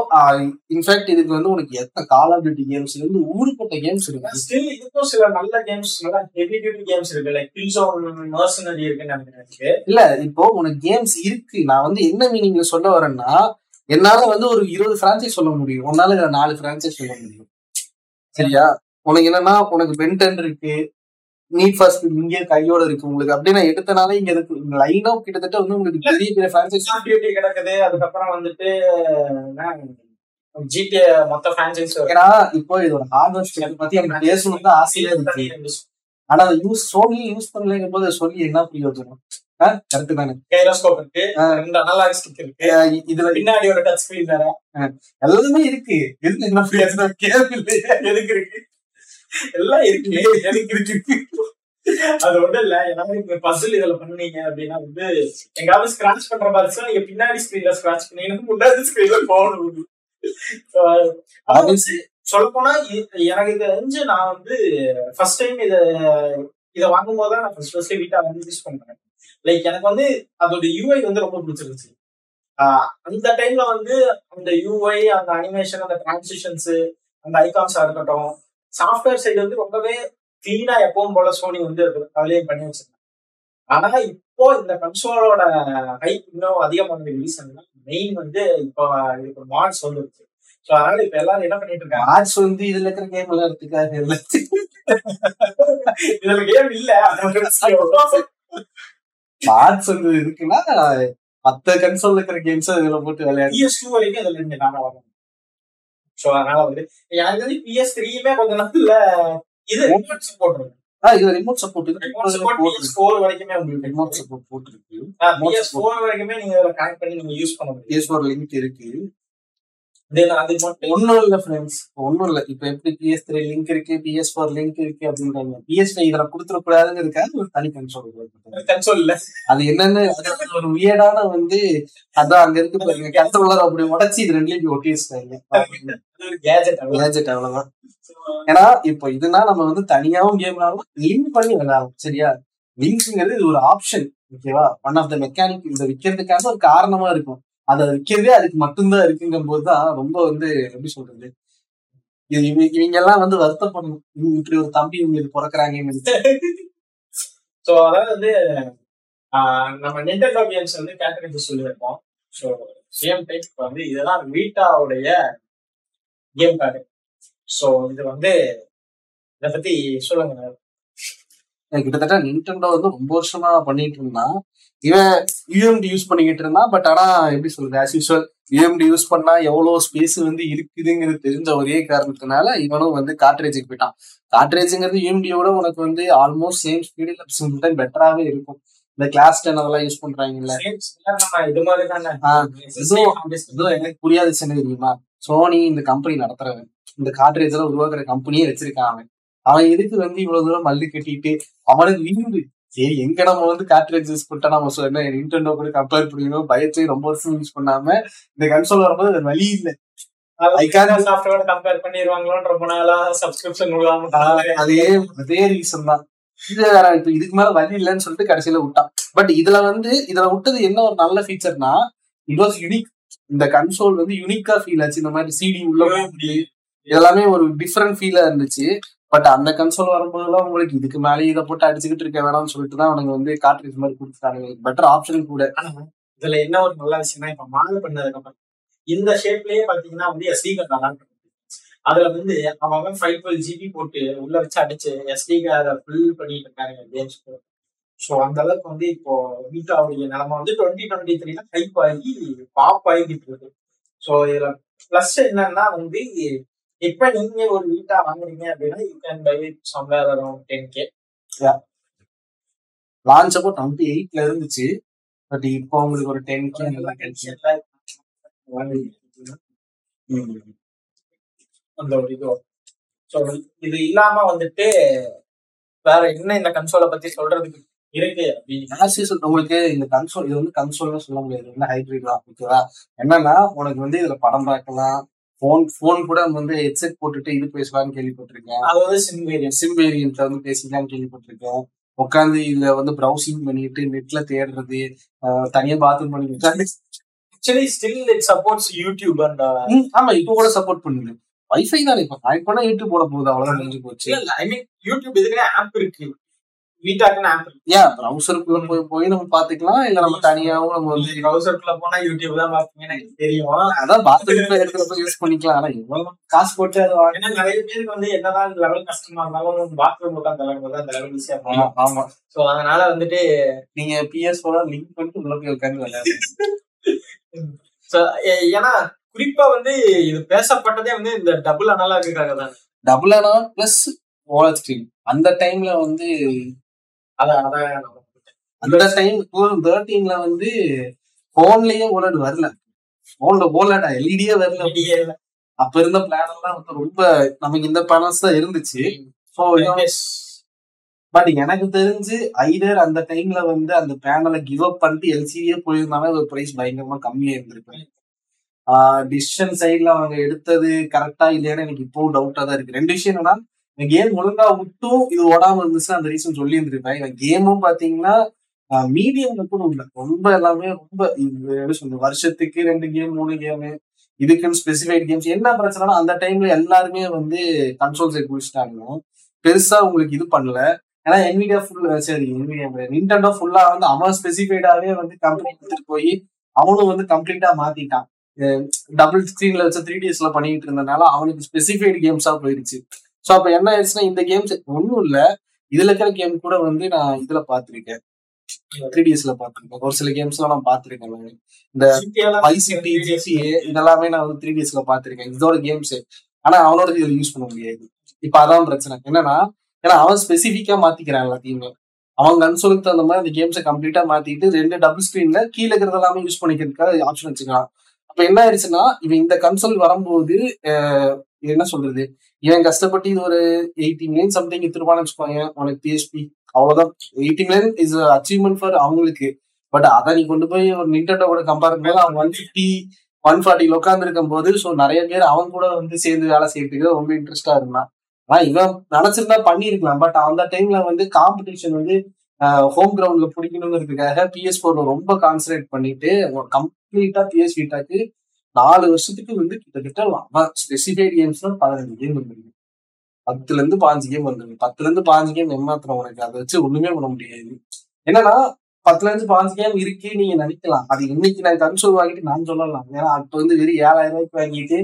இன்ஃபேக்ட் இதுக்கு வந்து உனக்கு எத்தனை கால் ஆஃப் டியூட்டி கேம்ஸ்ல இருந்து ஊருப்பட்ட கேம்ஸ் இருக்கு? Still இதுக்கும் சில நல்ல கேம்ஸ் நல்ல ஹெவி டியூட்டி கேம்ஸ் இருக்கு. லைக் கில்ஸோன் மர்சனரி இருக்குன்னு நினைக்கிறேன். இல்ல இப்போ உனக்கு கேம்ஸ் இருக்கு. நான் வந்து என்ன மீனிங்ல சொல்ல வரேன்னா என்னால வந்து ஒரு இருபது பிரான்ச்சைஸ் சொல்ல முடியும். உன்னால நாலு பிரான்ச்சைஸ் சொல்ல முடியும். சரியா? உனக்கு என்னன்னா உனக்கு பென்டன் இருக்கு. நீட் ஃபர்ஸ்ட் இங்கே கையோட இருக்கு உங்களுக்கு. அப்படி நான் எடுத்தனால இங்க இருக்கு லைனா கிட்டத்தட்ட வந்து உங்களுக்கு பெரிய பெரிய Duty கிடக்குது. அதுக்கப்புறம் வந்துட்டு ஜிடிஏ மொத்த பிரான்சைஸ் ஏன்னா இப்போ இதோட ஹார்ட்வேர் பத்தி எனக்கு பேசணும் தான் ஆசையா இருக்கு. ஆனா அதை யூஸ் சோனி யூஸ் பண்ணலைங்கும் போது அதை சொல்லி என்ன பிரயோஜனம் கரெக்ட் தானே. கைரோஸ்கோப் இருக்கு ரெண்டு அனலாக் ஸ்டிக் இருக்கு. இதுல பின்னாடி ஒரு டச் ஸ்கிரீன் வேற. எல்லாமே இருக்கு. எதுக்கு என்ன பிரயோஜனம் கேள்வி எதுக்கு இருக்கு? எல்லாம் இருக்கு எதுக்கு இருக்கு. அது ஒண்ணும் இல்ல. ஏன்னா பசில் இதுல பண்ணீங்க அப்படின்னா வந்து எங்காவது ஸ்கிராச் பண்ற மாதிரி நீங்க பின்னாடி ஸ்கிரீன்ல ஸ்கிராச் பண்ணீங்கன்னா முன்னாடி ஸ்கிரீன்ல போகணும் சொல்ல போனா எனக்கு இது தெரிஞ்சு நான் வந்து ஃபர்ஸ்ட் டைம் இத இத வாங்கும் போது தான் நான் ஃபர்ஸ்ட் ஃபர்ஸ்ட் வீட்டா வந்து யூஸ் பண்றேன் லைக் எனக்கு வந்து அதோட யூஐ வந்து ரொம்ப பிடிச்சிருந்துச்சு. அந்த டைம்ல வந்து அந்த யூஐ அந்த அனிமேஷன் அந்த டிரான்சிஷன்ஸ் அந்த ஐகான்ஸா இருக்கட்டும் சாஃப்ட்வேர் சைடு வந்து ரொம்பவே கிளீனா எப்பவும் போல சோனி வந்து அதுலயே பண்ணி வச்சிருந்தாங்க. ஆனா இப்போ இந்த கன்சோலோட ஹைப் இன்னும் அதிகமான ரீசன் மெயின் வந்து இப்போ இதுக்கு மாட்ஸ் வந்துருச்சு ஸோ அதனால இப்ப எல்லாரும் என்ன பண்ணிட்டு இருக்காங்க? ஆர்ட்ஸ் வந்து இதுல இருக்கிற கேம் விளையாடுறதுக்காக இதுல கேம் இல்ல ஆர்ட்ஸ் வந்து இருக்குன்னா மத்த கன்சோல்ல இருக்கிற கேம்ஸ் இதுல போட்டு விளையாடு. வரைக்கும் இதுல இருந்து நாங்க ஸோ அதனால வந்து எனக்கு வந்து பிஎஸ் த்ரீயுமே கொஞ்சம் நல்ல இது ரிமோட் சப்போர்ட் இருக்கு. இது remote support remote support PS four வரைக்குமே உங்களுக்கு ரிமோட் சப்போர்ட் போட்டிருக்கு. பிஎஸ் ஃபோர் வரைக்குமே நீங்க கனெக்ட் பண்ணி நீங்க யூஸ் பண்ண முடியும். PS4 லிங்க் இருக்கு. Then அது மட்டும் இல்ல ஃப்ரெண்ட்ஸ் ஒண்ணும் இல்ல. இப்ப எப்படி பிஎஸ் த்ரீ லிங்க் இருக்கு பிஎஸ் ஃபோர் லிங்க் இருக்கு அப்படின்றாங்க பிஎஸ் ஃபைவ் இதுல கொடுத்துட கூடாதுங்கிறதுக்காக ஒரு தனி கன்சோல் கன்சோல் இல்ல அது என்னன்னு அது ஒரு வியடான வந்து அதான் அங்க இருக்கு பாருங்க கன்சோலர் அப்படி உடைச்சு இது ரெண்டுலயும் ஒட்டி வச்சிட்டாங்க கேஜெட் கேஜெட் அவ்வளவுதான். ஏன்னா இப்போ இதுனா நம்ம வந்து தனியாவும் கேம் விளையாடலாம் லிங்க் பண்ணி விளையாடலாம் சரியா? லிங்க்ங்கிறது இது ஒரு ஆப்ஷன் ஓகேவா ஒன் ஆஃப் த மெக்கானிக் இந்த விற்கிறதுக்காக ஒரு காரணமா இருக்கும். அதை விற்கிறதே அதுக்கு மட்டும்தான் இருக்குங்கும் போதுதான் ரொம்ப வந்து எப்படி சொல்றது? இது இவங்க இவங்க எல்லாம் வந்து வருத்தப்படணும். இவங்க இப்படி ஒரு தம்பி இவங்களுக்கு பிறக்கிறாங்க ஸோ அதாவது வந்து ஆஹ் நம்ம நென்டெண்டோ கேம்ஸ் வந்து கேட்டகரி சொல்லியிருப்போம். ஸோ சேம் டைப் வந்து இதெல்லாம் வீட்டாவுடைய கேம் கார்டு ஸோ இது வந்து இதை பத்தி சொல்லுங்க. கிட்டத்தட்ட நின்டெண்டோ வந்து ரொம்ப வருஷமா பண்ணிட்டு இருந்தான் இவன் யூஎம்டி யூஸ் பண்ணிக்கிட்டு இருந்தான் பட் ஆனா எப்படி சொல்றது ஆஸ் யூஸ்வல் யூஎம்டி யூஸ் பண்ணா எவ்வளவு ஸ்பேஸ் வந்து இருக்குதுங்கிறது தெரிஞ்ச ஒரே காரணத்தினால இவனும் வந்து காட்ரேஜுக்கு போயிட்டான். காட்ரேஜுங்கிறது யூஎம்டியோட உனக்கு வந்து ஆல்மோஸ்ட் சேம் ஸ்பீடில் சிங்கிள் டைம் பெட்டராகவே இருக்கும். இந்த கிளாஸ் டென் அதெல்லாம் யூஸ் பண்றாங்கல்ல. எனக்கு புரியாத சின்ன தெரியுமா? சோனி இந்த கம்பெனி நடத்துறவன். இந்த காட்ரேஜ் எல்லாம் உருவாக்குற கம்பெனியே வச்சிருக்கான் அவன். அவன் எதுக்கு வந்து இவ்வளவு தூரம் மல்லு கட்டிட்டு? அவனுக்கு வீடு சரி எங்க நம்ம வந்து காட்ரேஜ் யூஸ் பண்ணிட்டா நம்ம சொன்ன நிண்டோ கூட கம்பேர் பண்ணிக்கணும்? பயத்தை ரொம்ப வருஷம் யூஸ் பண்ணாம இந்த கன்சோல் வரும்போது அது வழி இல்லை. சாஃப்ட்வேர் கம்பேர் பண்ணிடுவாங்களோன்னு ரொம்ப நாளா சப்ஸ்கிரிப்ஷன் அதே அதே ரீசன் தான். இது இப்ப இதுக்கு மேல வழி இல்லைன்னு சொல்லிட்டு கடைசியில விட்டான். பட் இதுல வந்து இதுல விட்டது என்ன ஒரு நல்ல ஃபீச்சர்னா இட் வாஸ் யூனிக் இந்த கன்சோல் வந்து யூனிக்கா ஃபீல் ஆச்சு. இந்த மாதிரி சிடி உள்ள போக முடியும் எல்லாமே ஒரு டிஃப்ரெண்ட் ஃபீலா இருந்துச்சு. பட் அந்த கன்சோல் வரும்போதெல்லாம் உங்களுக்கு இதுக்கு மேலே இதை போட்டு அடிச்சுக்கிட்டு இருக்க வேணாம்னு சொல்லிட்டு தான் அவனுக்கு வந்து காட்ரேஜ் மாதிரி கொடுத்துட்டாங்க பெட்டர் ஆப்ஷன் கூட. இதுல என்ன ஒரு நல்ல விஷயம்னா இப்ப மாடல் பண்ணதுக்கு அப்புறம் இந்த ஷேப்லயே பாத்தீங்கன்னா வந்து எஸ்டி கார்டு நல்லா அதுல வந்து அவன் ஃபைவ் டுவெல் ஜிபி போட்டு உள்ள வச்சு அடிச்சு எஸ்டி கார்டை ஃபில் பண்ணிட்டு இருக்காங்க கேம்ஸ் ஸோ அந்த அளவுக்கு வந்து இப்போ வீட்டாவுடைய நிலைமை வந்து டுவெண்ட்டி டுவெண்ட்டி த்ரீல ஹைப் ஆகி பாப் ஆகிட்டு இருக்கு. ஸோ இதுல பிளஸ் என்னன்னா வந்து இப்ப நீங்க ஒரு வீட்டா வாங்குறீங்க அப்படின்னா you can buy somewhere around ten K launch அப்போ டுவெண்ட்டி எயிட்ல இருந்துச்சு. பட் இப்போ உங்களுக்கு ஒரு டென் கே நல்லா கிடைச்சு. அந்த ஒரு இது ஸோ இது இல்லாம வந்துட்டு வேற என்ன இந்த கன்சோலை பத்தி சொல்றதுக்கு இருக்கு அப்படின்னு. உங்களுக்கு இந்த கன்சோல் இது வந்து கன்சோல்னு சொல்ல முடியாது. வந்து ஹைபிரிட் தான் ஓகேவா என்னன்னா உனக்கு வந்து இதுல படம் பார்க்கலாம். போன் போன் கூட நம்ம வந்து ஹெட்செட் போட்டுட்டு இது பேசலாம்னு கேள்விப்பட்டிருக்கேன். அது வந்து சிம் வேரியன்ஸ் சிம் வேரியன்ட்ல வந்து பேசிக்கலாம்னு கேள்விப்பட்டிருக்கேன். உட்காந்து இதுல வந்து ப்ரௌசிங் பண்ணிட்டு நெட்ல தேடுறது தனியா பாத்ரூம் பண்ணி actually still it supports YouTube and ஆமா இப்போ கூட சப்போர்ட் பண்ணுது. வைஃபை தானே இப்போ கனெக்ட் பண்ணா யூடியூப் போட போகுது அவ்வளவுதான் முடிஞ்சு போச்சு. ஐ மீன் யூடியூப் வீட்டாக்குன்னு ஆப் இருக்கு. ஏன் ப்ரௌசருக்குள்ள போய் போய் நம்ம பாத்துக்கலாம் இல்ல நம்ம தனியாவும் நம்ம வந்து ப்ரௌசருக்குள்ள போனா யூடியூப் தான் பாப்பீங்கன்னு எனக்கு தெரியும். அதான் பாத்ரூம் எடுக்கிறப்ப யூஸ் பண்ணிக்கலாம். ஆனா எவ்வளவு காசு போட்டு அது ஏன்னா நிறைய பேருக்கு வந்து என்னதான் லெவல் கஷ்டமா இருந்தாலும் பாத்ரூம் உட்காந்து அந்த லெவல் ஈஸியா ஆமா ஆமா. ஸோ அதனால வந்துட்டு நீங்க பிஎஸ் போல லிங்க் பண்ணிட்டு உள்ள போய் உட்காந்து விளையாடுங்க. ஏன்னா குறிப்பா வந்து இது பேசப்பட்டதே வந்து இந்த டபுள் அனலாகுக்காக தான். டபுள் ஆனா பிளஸ் ஓலட் ஸ்கிரீன் அந்த டைம்ல வந்து அதான் அந்த டைம் டூ தேர்ட்டீன்ல வந்து போன்லயே ஓலட் வரல. போன்ல ஓலடா எல்இடியே வரல idea இல்ல. அப்ப இருந்த பிளான் எல்லாம் வந்து ரொம்ப நமக்கு இந்த பிளானஸ் தான் இருந்துச்சு. ஸோ பட் எனக்கு தெரிஞ்சு ஐதர் அந்த டைம்ல வந்து அந்த பேனலை கிவ் அப் பண்ணிட்டு எல்சிடியே போயிருந்தாலும் அது பிரைஸ் பயங்கரமா கம்மியா இருந்திருக்கு. டிசிஷன் சைட்ல அவங்க எடுத்தது கரெக்டா இல்லையான்னு எனக்கு இப்போ டவுட்டா தான் இருக்கு. ரெண்டு விஷயம் என்னன்னா இந்த கேம் ஒழுங்கா விட்டும் இது ஓடாம இருந்துச்சுன்னா அந்த ரீசன் சொல்லி இருந்திருப்பேன் இவன் கேமும் பாத்தீங்கன்னா மீடியம்ல கூட இல்ல. ரொம்ப எல்லாமே ரொம்ப எப்படி சொல்றது வருஷத்துக்கு ரெண்டு கேம் மூணு கேமு இதுக்குன்னு ஸ்பெசிஃபைட் கேம்ஸ் என்ன பிரச்சனைனா அந்த டைம்ல எல்லாருமே வந்து கன்சோல் சைட் குடிச்சிட்டாங்க பெருசா உங்களுக்கு இது பண்ணல. ஏன்னா என்விடியா ஃபுல் சரி என்விடியா நின்டெண்டோ ஃபுல்லா வந்து அவன் ஸ்பெசிஃபைடாவே வந்து கம்பெனி எடுத்துட்டு போய் அவனும் வந்து கம்ப்ளீட்டா மாத்திட்டான். டபுள் ஸ்கிரீன்ல வச்ச த்ரீ டிஎஸ்ல பண்ணிட்டு இருந்தனால அவனுக்கு ஸ்பெசிஃபைடு கேம்ஸா போயிடுச்சு ஸோ அப்ப என்ன ஆயிடுச்சுன்னா இந்த கேம்ஸ் ஒன்றும் இல்ல. இதுல இருக்கிற கேம் கூட வந்து நான் இதுல பார்த்திருக்கேன். த்ரீ டிஎஸ்ல பாத்துருக்கேன் ஒரு சில கேம்ஸ் எல்லாம் நான் பாத்திருக்கேன் நானு. இந்த City, GTA இதெல்லாமே நான் வந்து த்ரீ டிஎஸ்ல பாத்திருக்கேன் இதோட கேம்ஸ் ஆனா அவனோட இதுல யூஸ் பண்ண முடியாது. இப்ப அதான் பிரச்சனை. என்னன்னா ஏன்னா அவன் ஸ்பெசிபிக்கா மாத்திக்கிறான் எல்லாத்தையுமே. அவன் கன்சோலுக்கு தகுந்த மாதிரி அந்த கேம்ஸை கம்ப்ளீட்டா மாத்திட்டு ரெண்டு டபுள் ஸ்கிரீன்ல கீழே இருக்கிறது எல்லாமே யூஸ் பண்ணிக்கிறதுக்காக ஆப்ஷன் வச்சுக்கலாம் அப்ப என்ன ஆயிடுச்சுன்னா இவன் இந்த கன்சோல் வரும்போது என்ன சொல்றது? இவன் கஷ்டப்பட்டு இது ஒரு எயிட்டி மில்லியன் சம்திங் திருப்பான்னு வச்சுக்கோங்க உனக்கு பிஎஸ்பி அவ்வளவுதான். Eighty million is achievement for அவங்களுக்கு. பட் அதை நீ கொண்டு போய் ஒரு நிண்டோட கம்பேர் பண்ணும்போது அவன் ஒன் ஃபிஃப்டி ஒன் ஃபார்ட்டியில் உட்கார்ந்து இருக்கும் போது ஸோ நிறைய பேர் அவன் கூட வந்து சேர்ந்து வேலை செய்யறதுக்கு ரொம்ப இன்ட்ரெஸ்டா இருந்தான். ஆனா இவன் நினைச்சிருந்தா பண்ணிருக்கலாம் பட் அந்த டைம்ல வந்து காம்படிஷன் வந்து ஹோம் கிரவுண்ட்ல பிடிக்கணுங்கிறதுக்காக பிஎஸ் போர்ல ரொம்ப கான்சன்ட்ரேட் பண்ணிட்டு கம்ப்ளீட்டா பிஎஸ் வீட்டாக்கு நாலு வருஷத்துக்கு வந்து கிட்டத்தட்ட ஸ்பெசிஃபைட் கேம்ஸ் தான் பதினஞ்சு கேம் வந்துருக்கு பத்துல இருந்து பாஞ்சு கேம் வந்துருக்கு. பத்துல இருந்து பாஞ்சு கேம் ஏமாத்திரம் உனக்கு. அதை வச்சு ஒண்ணுமே பண்ண முடியாது. என்னன்னா பத்துல இருந்து பாஞ்சு கேம் இருக்கு நீங்க நினைக்கலாம். அது இன்னைக்கு நான் கன்சோல் வாங்கிட்டு நான் சொல்லலாம். ஏன்னா அப்ப வந்து வெறும் ஏழாயிரம் ரூபாய்க்கு வாங்கிட்டு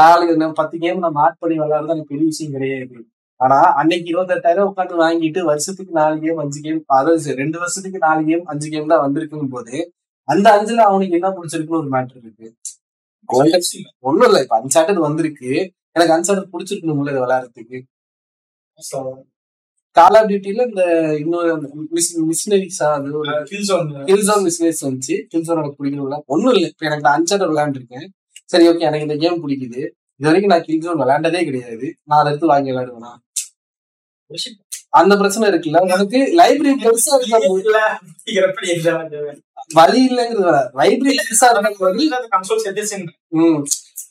நாலு பத்து கேம் நம்ம ஆட் பண்ணி விளையாடுறது எனக்கு பெரிய விஷயம் கிடையாது. ஆனா அன்னைக்கு இருபத்தெட்டாயிரம் உட்காந்து வாங்கிட்டு வருஷத்துக்கு நாலு கேம் அஞ்சு கேம் அதாவது ரெண்டு வருஷத்துக்கு நாலு கேம் அஞ்சு கேம் தான் வந்திருக்கும் போது அந்த அஞ்சுல அவனுக்கு என்ன பிடிச்சிருக்குன்னு ஒரு மேட்டர் இருக்கு. ஒண்ணும் இல்ல இப்ப அன்சார்டட் வந்திருக்கு. எனக்கு அன்சார்டட் பிடிச்சிருக்கணும்ல இதை விளையாடுறதுக்கு. கால் ஆஃப் டியூட்டில இந்த இன்னொரு மிஷினரிஸா அது ஒரு Killzone, கில்ஸோன் பிசினஸ் வந்துச்சு. கில்ஸோன் எனக்கு பிடிக்கணும்ல ஒண்ணும் இல்லை இப்ப எனக்கு நான் அன்சார்டட் விளையாண்டுருக்கேன். சரி ஓகே எனக்கு இந்த கேம் பிடிக்குது. இது வரைக்கும் நான் கில்ஸோன் விளையாண்டதே கிடையாது. நான் அதை எடுத்து வாங்கி விளையாடுவேனா? அந்த பிரச்சனை இருக்குல்ல. உனக்கு லைப்ரரி பெருசா இருக்க? வழி இல்லைங்கிறது லைப்ரரி பெருசா இருக்கும் போது அது console settings in- ம்.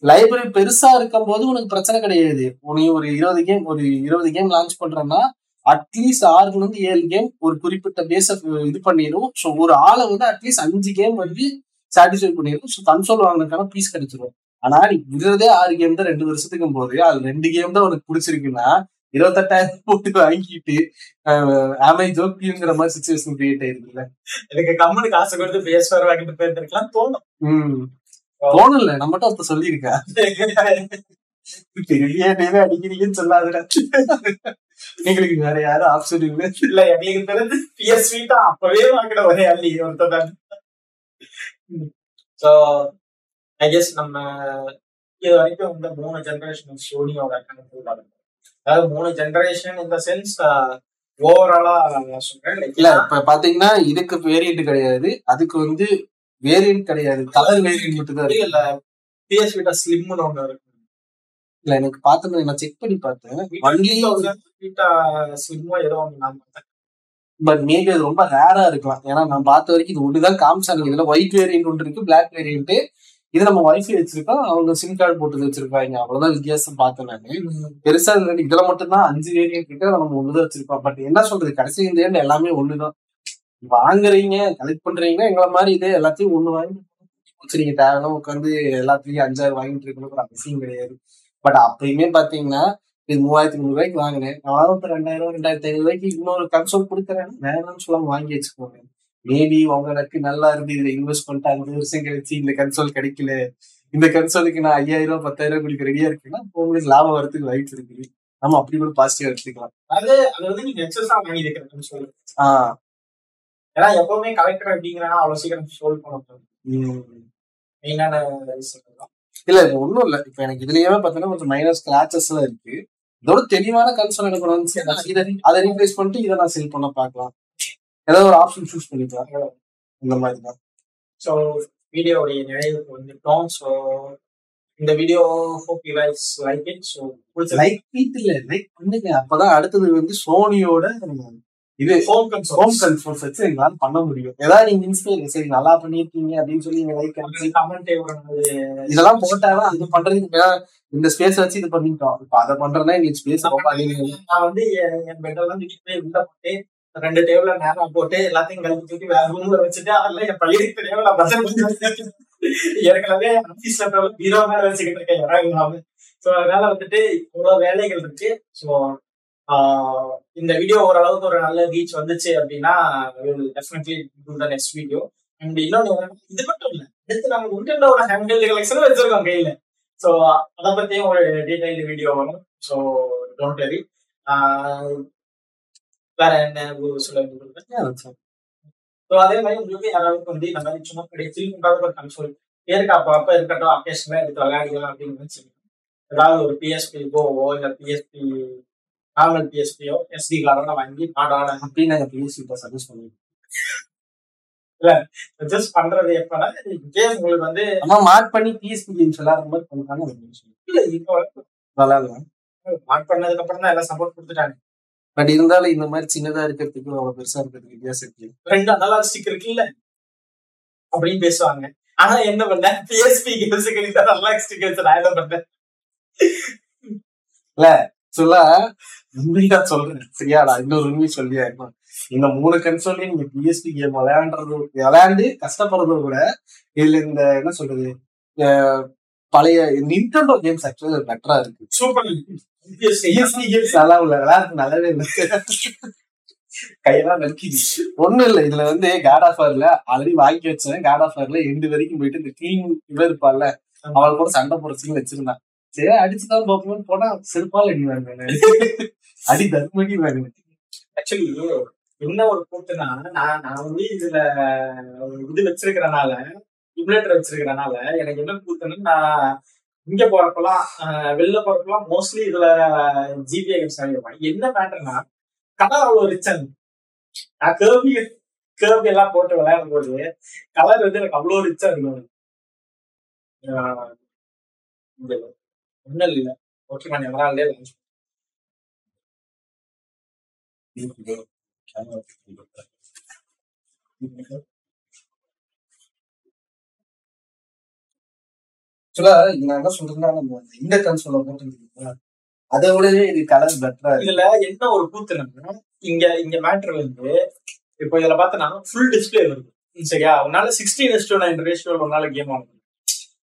லைப்ரரி பெருசா இருக்கும் போது உனக்கு பிரச்சனை கிடையாது. நீ ஒரு இருபது கேம் ஒரு இருபது கேம் லான்ச் பண்றேன்னா அட்லீஸ்ட் ஆறுல இருந்து ஏழு கேம் ஒரு குறிப்பிட்ட பேஸ இது பண்ணிடும் ஸோ ஒரு ஆளை வந்து அட்லீஸ்ட் அஞ்சு கேம் வந்து சாட்டிஸ்ஃபை பண்ணிடும் ஸோ கன்சோல் வாங்கினதுக்கான பீஸ் கிடைச்சிடும் ஆனா நீ விடுறதே ஆறு கேம் தான் ரெண்டு வருஷத்துக்கும் போது அது ரெண்டு கேம் தான் உனக்கு பிடிச்சிருக்குன்னா இருபத்தெட்டாயிரம் போட்டு வாங்கிட்டு ஆமை ஜோக்கிங்கிற மாதிரி சுச்சுவேஷன் கிரியேட் ஆயிருக்குல்ல. எனக்கு கம்மனு காசு கொடுத்து PS4 வாங்கிட்டு போயிருந்திருக்கலாம் தோணும். தோணல நம்மகிட்ட ஒருத்தர் சொல்லியிருக்கா. *laughs* பெரிய நேரே அடிக்கிறீங்கன்னு சொல்லாதுடா. எங்களுக்கு வேற யாரும் ஆப்ஷன் இல்லை. இல்ல எங்களுக்கு தெரிஞ்சு PS Vita அப்பவே வாங்கின ஒரே அள்ளி ஒருத்தர் சோ ஐ கெஸ் நம்ம இது வரைக்கும் வந்து மூணு ஜெனரேஷன் சோனியோட கணக்கு அதாவது மூணு ஜெனரேஷன் இந்த சென்ஸ் ஓவராலா சொல்றேன். இல்ல இப்ப பாத்தீங்கன்னா இதுக்கு வேரியன்ட் கிடையாது. அதுக்கு வந்து வேரியன்ட் கிடையாது. கலர் வேரியன்ட் மட்டும் தான் இல்ல PS Vita ஸ்லிம்னு ஒண்ணு இருக்கு. இல்ல எனக்கு பார்த்தது நான் செக் பண்ணி பார்த்தேன். ஒன்லி Vita ஸ்லிம்மோ ஏதோ ஒண்ணு நான் பார்த்தேன். பட் மேபி அது ரொம்ப ரேரா இருக்கலாம். ஏன்னா நான் பார்த்த வரைக்கும் இது ஒண்ணுதான் காமிச்சாங்க. இதுல ஒயிட் வேரியன்ட் ஒன்று இருக்கு பிளாக் வேரியன்ட் இது நம்ம ஒய்ஃபை வச்சிருக்கோம். அவங்க சிம் கார்டு போட்டு வச்சிருக்காங்க. அவ்வளவுதான் வித்தியாசம் பார்த்தேன் நான். பெருசா இதுல இதுல மட்டும்தான் அஞ்சு வேரியன்ட் கிட்ட நம்ம ஒண்ணுதான் வச்சிருக்கோம். பட் என்ன சொல்றது? கடைசி இந்த ஏன் எல்லாமே ஒண்ணுதான். வாங்குறீங்க கலெக்ட் பண்றீங்கன்னா எங்களை மாதிரி இதே எல்லாத்தையும் ஒண்ணு வாங்கி வச்சிருங்க தேவையான உட்காந்து எல்லாத்துலயும் அஞ்சாறு வாங்கிட்டு இருக்கணும். அவசியம் கிடையாது. பட் அப்பயுமே பாத்தீங்கன்னா இது மூவாயிரத்தி முந்நூறு ரூபாய்க்கு வாங்கினேன். நான் இப்ப ரெண்டாயிரம் ரெண்டாயிரத்தி ஐநூறு ரூபாய்க்கு இன்னொரு கன்சோல் கொடுக்குறேன் வேணும்னு சொல்லாம வாங்கி வச்சுக்கோங்க. மேபி உங்களுக்கு நல்லா இருந்து இதுல இன்வெஸ்ட் பண்ணிட்டு அஞ்சு வருஷம் கழிச்சு இந்த கன்சோல் கிடைக்கல. இந்த கன்சோலுக்கு நான் ஐயாயிரம் ரூபாய் பத்தாயிரம் கொடுக்க ரெடியா இருக்குன்னா உங்களுக்கு லாபம் வரதுக்கு வாய்ப்பு இருக்குது. நம்ம அப்படி கூட பாசிட்டிவா எடுத்துக்கலாம். அது அது வந்து நீங்க எக்ஸஸா வாங்கி இருக்கிறேன்னு சொல்லு ஆஹ் ஏன்னா எப்பவுமே கலெக்டர் அப்படிங்கிறனா அவ்வளவு சீக்கிரம் சோல்வ் பண்ண மெயினான இல்ல இது ஒண்ணும் இல்ல. இப்ப எனக்கு இதுலயே பாத்தீங்கன்னா கொஞ்சம் மைனஸ் எல்லாம் இருக்கு. இதோட தெளிவான கன்சோல் எனக்கு அதை ரீப்ளேஸ் பண்ணிட்டு இதை நான் செல் பண்ண பார்க்கலாம். ஏதாவது ஒரு ஆப்ஷன் சூஸ் பண்ணிக்கலாம். இந்த மாதிரி தான் ஸோ வீடியோடைய நிறைவுக்கு வந்துட்டோம். ஸோ இந்த video hope you guys like it so like beat இல்ல லைக் பண்ணுங்க. அப்பதான் அடுத்தது வந்து சோனியோட இது ஹோம் ஹோம் கன்சோல் கன்சோல்ஸ் வச்சு எங்களால பண்ண முடியும். ஏதாவது நீங்க இன்ஸ்பைர் சரி நல்லா பண்ணிருக்கீங்க அப்படின்னு சொல்லி நீங்க லைக் கமெண்ட் இதெல்லாம் போட்டாதான் அது பண்றதுக்கு இந்த ஸ்பேஸ் வச்சு இது பண்ணிட்டோம் இப்ப அதை பண்றதுனா எங்களுக்கு ஸ்பேஸ் நான் வந்து என் பெட்டெல்லாம் தூக்கிட்டு போய் உள்ள போட்டு ரெண்டு டேபிள நேரம் போட்டு எல்லாத்தையும் கழுவி தூக்கி வேற ரூம்ல வச்சுட்டு அதெல்லாம் என் பையனுக்கு தெரியாம நான் பசங்க ஏற்கனவே ஆபீஸ்ல பீரோ மேல வச்சுக்கிட்டு இருக்கேன் இறங்காம ஸோ அதனால வந்துட்டு இவ்வளவு வேலைகள் இருக்கு. ஸோ இந்த வீடியோ ஓரளவுக்கு ஒரு நல்ல ரீச் வந்துச்சு அப்படின்னா definitely to the next video and இன்னொன்னு இது மட்டும் இல்லை அடுத்து நம்ம உண்டோட ஹேண்டில் கலெக்ஷன் வச்சிருக்கோம் கையில. ஸோ அதை பத்தியும் ஒரு டீடைல் வீடியோ வரும். ஸோ டோன்ட் வெரி வேற என்ன சொல்ல வேண்டியது. ஸோ அதே மாதிரி உங்களுக்கு யாராவது வந்து இந்த மாதிரி சும்மா கிடைச்சி ஒரு கன்சோல் இருக்கு அப்போ அப்போ இருக்கட்டும் அக்கேஷனாக எடுத்து விளையாடிக்கலாம் அப்படின்னு நினைச்சீங்க ஏதாவது ஒரு பிஎஸ்பி கோவோ இல்லை பிஎஸ்பி நார்மல் பிஎஸ்பியோ எஸ்டி கார்டோ வாங்கி பாடாட அப்படின்னு நாங்க பிஎஸ்சி இப்போ சஜஸ்ட் பண்ணுவோம் ஜஸ்ட் பண்றது எப்பனா கேம் உங்களுக்கு வந்து ஆனா மார்க் பண்ணி பிஎஸ்பி கேம்ஸ் விளையாடுற மாதிரி நிமிஷம். இல்ல இப்போ விளையாடலாம் மார்க் பண்ணதுக்கு அப்புறம் தான் எல்லாம் சப்போர்ட் கொடுத்துட்டாங்க பட் இருந்தாலும் இந்த மாதிரி சின்னதா இருக்கிறதுக்கு அவ்வளவு பெருசா இருக்கிறதுக்கு வித்தியாசம் இருக்கு ரெண்டு அனலாக் ஸ்டிக் இருக்குல்ல? அப்படின்னு பேசுவாங்க. ஆனா என்ன பண்ண? பிஎஸ்பி கேம்ஸுக்கு இந்த அனலாக் ஸ்டிக் வச்சு நான் என்ன பண்ணேன் சொல்ல. உண்மையா சொல்றேன். சரியாடா இன்னொரு உண்மை சொல்லியா? இருக்கும் இந்த மூணு கன்சோல்லையும் நீங்க பிஎஸ்பி கேம் விளையாடுறது விளையாண்டு கஷ்டப்படுறத விட இதுல இந்த என்ன சொல்றது பழைய நிண்டோ கேம்ஸ் ஆக்சுவலி பெட்டரா இருக்கு. சூப்பர் நல்லா விளையாடுறது நல்லாவே கையெல்லாம் நறுக்கிது ஒண்ணும் இல்ல இதுல வந்து காட் ஆஃப் வார்ல ஆல்ரெடி வாங்கி வச்சேன் காட் ஆஃப் வார்ல எண்டு வரைக்கும் போயிட்டு இந்த கிளீன் இவ இருப்பாள்ல அவள் கூட சண்டை சீன் வச்சிருந்தான். சரி அடிச்சுதான் பார்ப்போம்னு போனா செருப்பால் வாங்கினேன் அடி தர்மடி வாங்கினேன் ஆக்சுவலி என்ன ஒரு கூட்டுனா நான் நான் வந்து இதுல இது வச்சிருக்கிறனால இம்யூலேட்டர் வச்சிருக்கிறனால எனக்கு என்ன கூத்துன்னா நான் இங்க போறப்பெல்லாம் ஆஹ் வெளில போறப்பெல்லாம் மோஸ்ட்லி இதுல ஜிபிஐ கேம்ஸ் வாங்கிருப்பேன் என்ன மேட்டர்னா கலர் அவ்வளவு ரிச்சன் நான் கேர்பி கேர்பி எல்லாம் போட்டு விளையாடும் போது கலர் வந்து எனக்கு அவ்வளவு ரிச்சா இருக்கும் ஒண்ணும் இல்ல. ஓகே நான் எவராலே ஆக்சுவலா நான் என்ன சொல்றேன்னா நம்ம இந்த கன்சோல போட்டு அதை விடவே இது கலர் பெட்டரா இதுல என்ன ஒரு கூத்துனா இங்க இங்க மேட்டர் வந்து இப்போ இதுல பார்த்தனா ஃபுல் டிஸ்பிளே வருது. சரியா? உன்னால sixteen is to nine ratio உன்னால கேம் ஆகும்.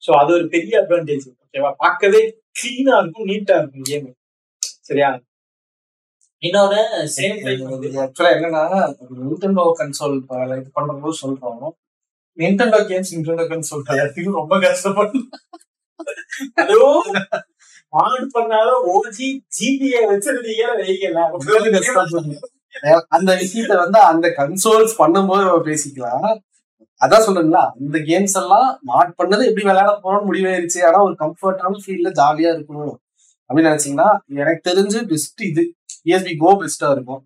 ஸோ அது ஒரு பெரிய அட்வான்டேஜ் ஓகேவா பார்க்கவே கிளீனா இருக்கும் நீட்டா இருக்கும் கேம் சரியா? இன்னொன்னு சேம் ஆக்சுவலா என்னன்னா நிண்டோ கன்சோல் இது பண்றபோது சொல்றோம். நிண்டோ கேம்ஸ் நிண்டோ கன்சோல் எல்லாத்துக்கும் ரொம்ப கஷ்டப்படும் அதுவும் ஆன் பண்ணாத ஓஜி ஜிபிஐ வச்சிருந்தீங்க வெயிக்கல அந்த விஷயத்த வந்து அந்த கன்சோல்ஸ் பண்ணும்போது நம்ம பேசிக்கலாம். அதான் சொல்றீங்களா இந்த கேம்ஸ் எல்லாம் மாட் பண்ணது எப்படி விளையாட போறோம்னு முடிவாயிருச்சு ஆனா ஒரு கம்ஃபர்டான ஃபீல்ட்ல ஜாலியா இருக்கணும். அப்படின்னு நினைச்சீங்கன்னா எனக்கு தெரிஞ்சு பெஸ்ட் இது. இஎஸ்பி கோ பெஸ்டா இருக்கும்.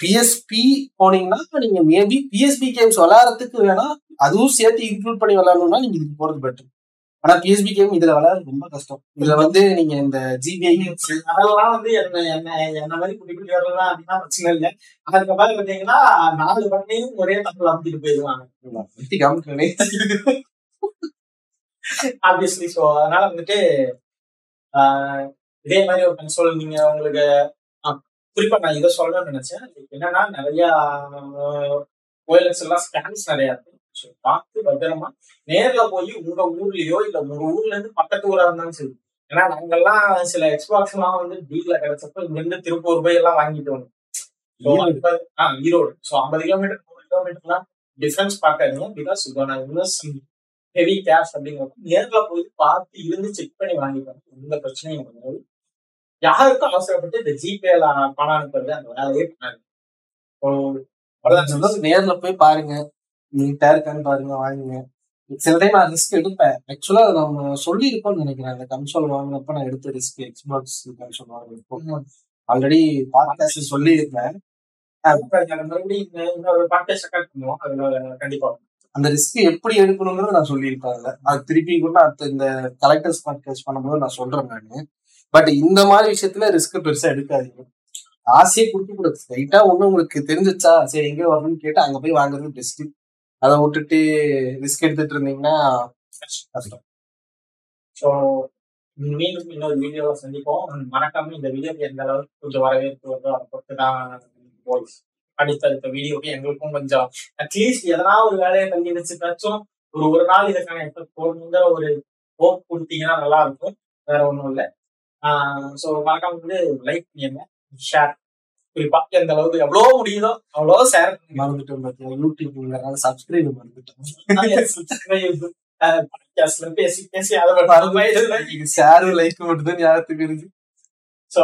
பிஎஸ்பி போனீங்கன்னா நீங்க மேபி பிஎஸ்பி கேம்ஸ் விளையாடுறதுக்கு வேணா அதுவும் சேர்த்து இன்க்ளூட் பண்ணி விளையாடணும்னா நீங்க இதுக்கு போறது பெட்டர் ஆனா பிஎஸ்பி கேம் இதுல விளையாடுறது ரொம்ப கஷ்டம். இதுல வந்து நீங்க இந்த ஜிபிஐ அதெல்லாம் வந்து என்ன என்ன என்ன மாதிரி குட்டி குட்டி வரலாம் அப்படின்னா பிரச்சனை இல்லை. அதுக்கப்புறம் பாத்தீங்கன்னா நாலு பண்ணையும் ஒரே தப்பு அமைச்சிட்டு போயிடுவாங்க. ஆப்வியஸ்லி ஸோ அதனால வந்துட்டு இதே மாதிரி ஒரு கன்சோல் நீங்க உங்களுக்கு குறிப்பா நான் இதை சொல்லணும்னு நினைச்சேன். என்னன்னா நிறைய ஓஎல்எக்ஸ் எல்லாம் ஸ்கேன்ஸ் நிறைய இருக்கு. பார்த்து பத்திரமா நேர்ல போய் உங்க ஊர்லயோ இல்ல உங்க ஊர்ல இருந்து பக்கத்து ஊரா இருந்தாலும் சரி. ஏன்னா நாங்கெல்லாம் சில எக்ஸ்பாக்ஸ் எல்லாம் வந்து டீல்ல கிடைச்சப்ப இங்க இருந்து திருப்பூர் போய் எல்லாம் வாங்கிட்டு வந்தோம். So, இப்ப- ஆ, ஈரோடு. ஸோ ஐம்பது கிலோமீட்டர் நூறு கிலோமீட்டர்லாம் டிஃபரன்ஸ் பார்க்காதீங்க. பிகாஸ் இப்போ ஹெவி கேஷ் அப்படிங்கிறப்ப நேர்ல போய் பார்த்து இருந்து செக் பண்ணி வாங்கிப்பாங்க எந்த பிரச்சனையும் கிடையாது யாருக்கும் அவசரப்பட்டு இந்த ஜிபேல பணம் அனுப்புறது அந்த வேலையே பண்ணாது நேர்ல போய் பாருங்க. நீட்டா இருக்கான்னு பாருங்க வாங்குங்க. சில டைம் நான் ரிஸ்க் எடுப்பேன். ஆக்சுவலா நம்ம சொல்லி இருக்கோம்னு நினைக்கிறேன். அந்த கன்சோல் வாங்கினப்ப நான் எடுத்த ரிஸ்க் எக்ஸ்பாக்ஸ் கன்சோல் வாங்கினப்போ. ஆல்ரெடி பாட்காஸ்ட் சொல்லி இருப்பேன் அப்புறம் மறுபடியும் இந்த- இன்னொரு பாட்காஸ்ட் ரெக்கார்ட் பண்ணுவோம். அதுல கண்டிப்பா அந்த ரிஸ்க் எப்படி எடுக்கணுங்கிறத நான் சொல்லியிருப்பேன் அது திருப்பி கூட அடுத்த இந்த கலெக்டர்ஸ் பாட்காஸ்ட் பண்ணும்போது நான் சொல்றேன் நானு. பட் இந்த மாதிரி விஷயத்துல ரிஸ்க் பெருசா எடுக்காதீங்க. ஆசையே கொடுக்க கூடாது ரைட்டா ஒண்ணு உங்களுக்கு தெரிஞ்சிச்சா சரி எங்க வரணும்னு கேட்டு அங்க போய் வாங்குறது பெஸ்ட் அதை விட்டுட்டு ரிஸ்க் எடுத்துட்டு இருந்தீங்கன்னா கஷ்டம். ஸோ மீண்டும் இன்னொரு வீடியோவை சந்திப்போம். மறக்காம இந்த வீடியோக்கு எந்த அளவுக்கு கொஞ்சம் வரவேற்பு வருதோ அதை பொறுத்து தான் வாய்ஸ் அடுத்தடுத்த வீடியோக்கு எங்களுக்கும் கொஞ்சம் அட்லீஸ்ட் எதனா ஒரு வேலையை தள்ளி வச்சுக்காச்சும் ஒரு ஒரு நாள் இதுக்கான எஃபெக்ட் போடணுங்கிற ஒரு ஹோப் கொடுத்தீங்கன்னா நல்லா இருக்கும். வேற ஒன்றும் இல்லை. ஸோ மறக்காம வந்து லைக் பண்ணிடுங்க ஷேர் குறிப்பா எந்த அளவுக்கு எவ்வளோ முடியுதோ அவ்வளோ ஷேர் மறந்துட்டோம் பாத்தீங்க யூடியூப்ல சப்ஸ்கிரைப் மறந்துட்டோம். பாட்காஸ்ட்ல பேசி பேசி அதை மறந்து ஷேர் லைக் மட்டும் தான் ஞாபகத்துக்கு இருக்கு So,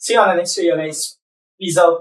see you on the next video, guys. Peace out.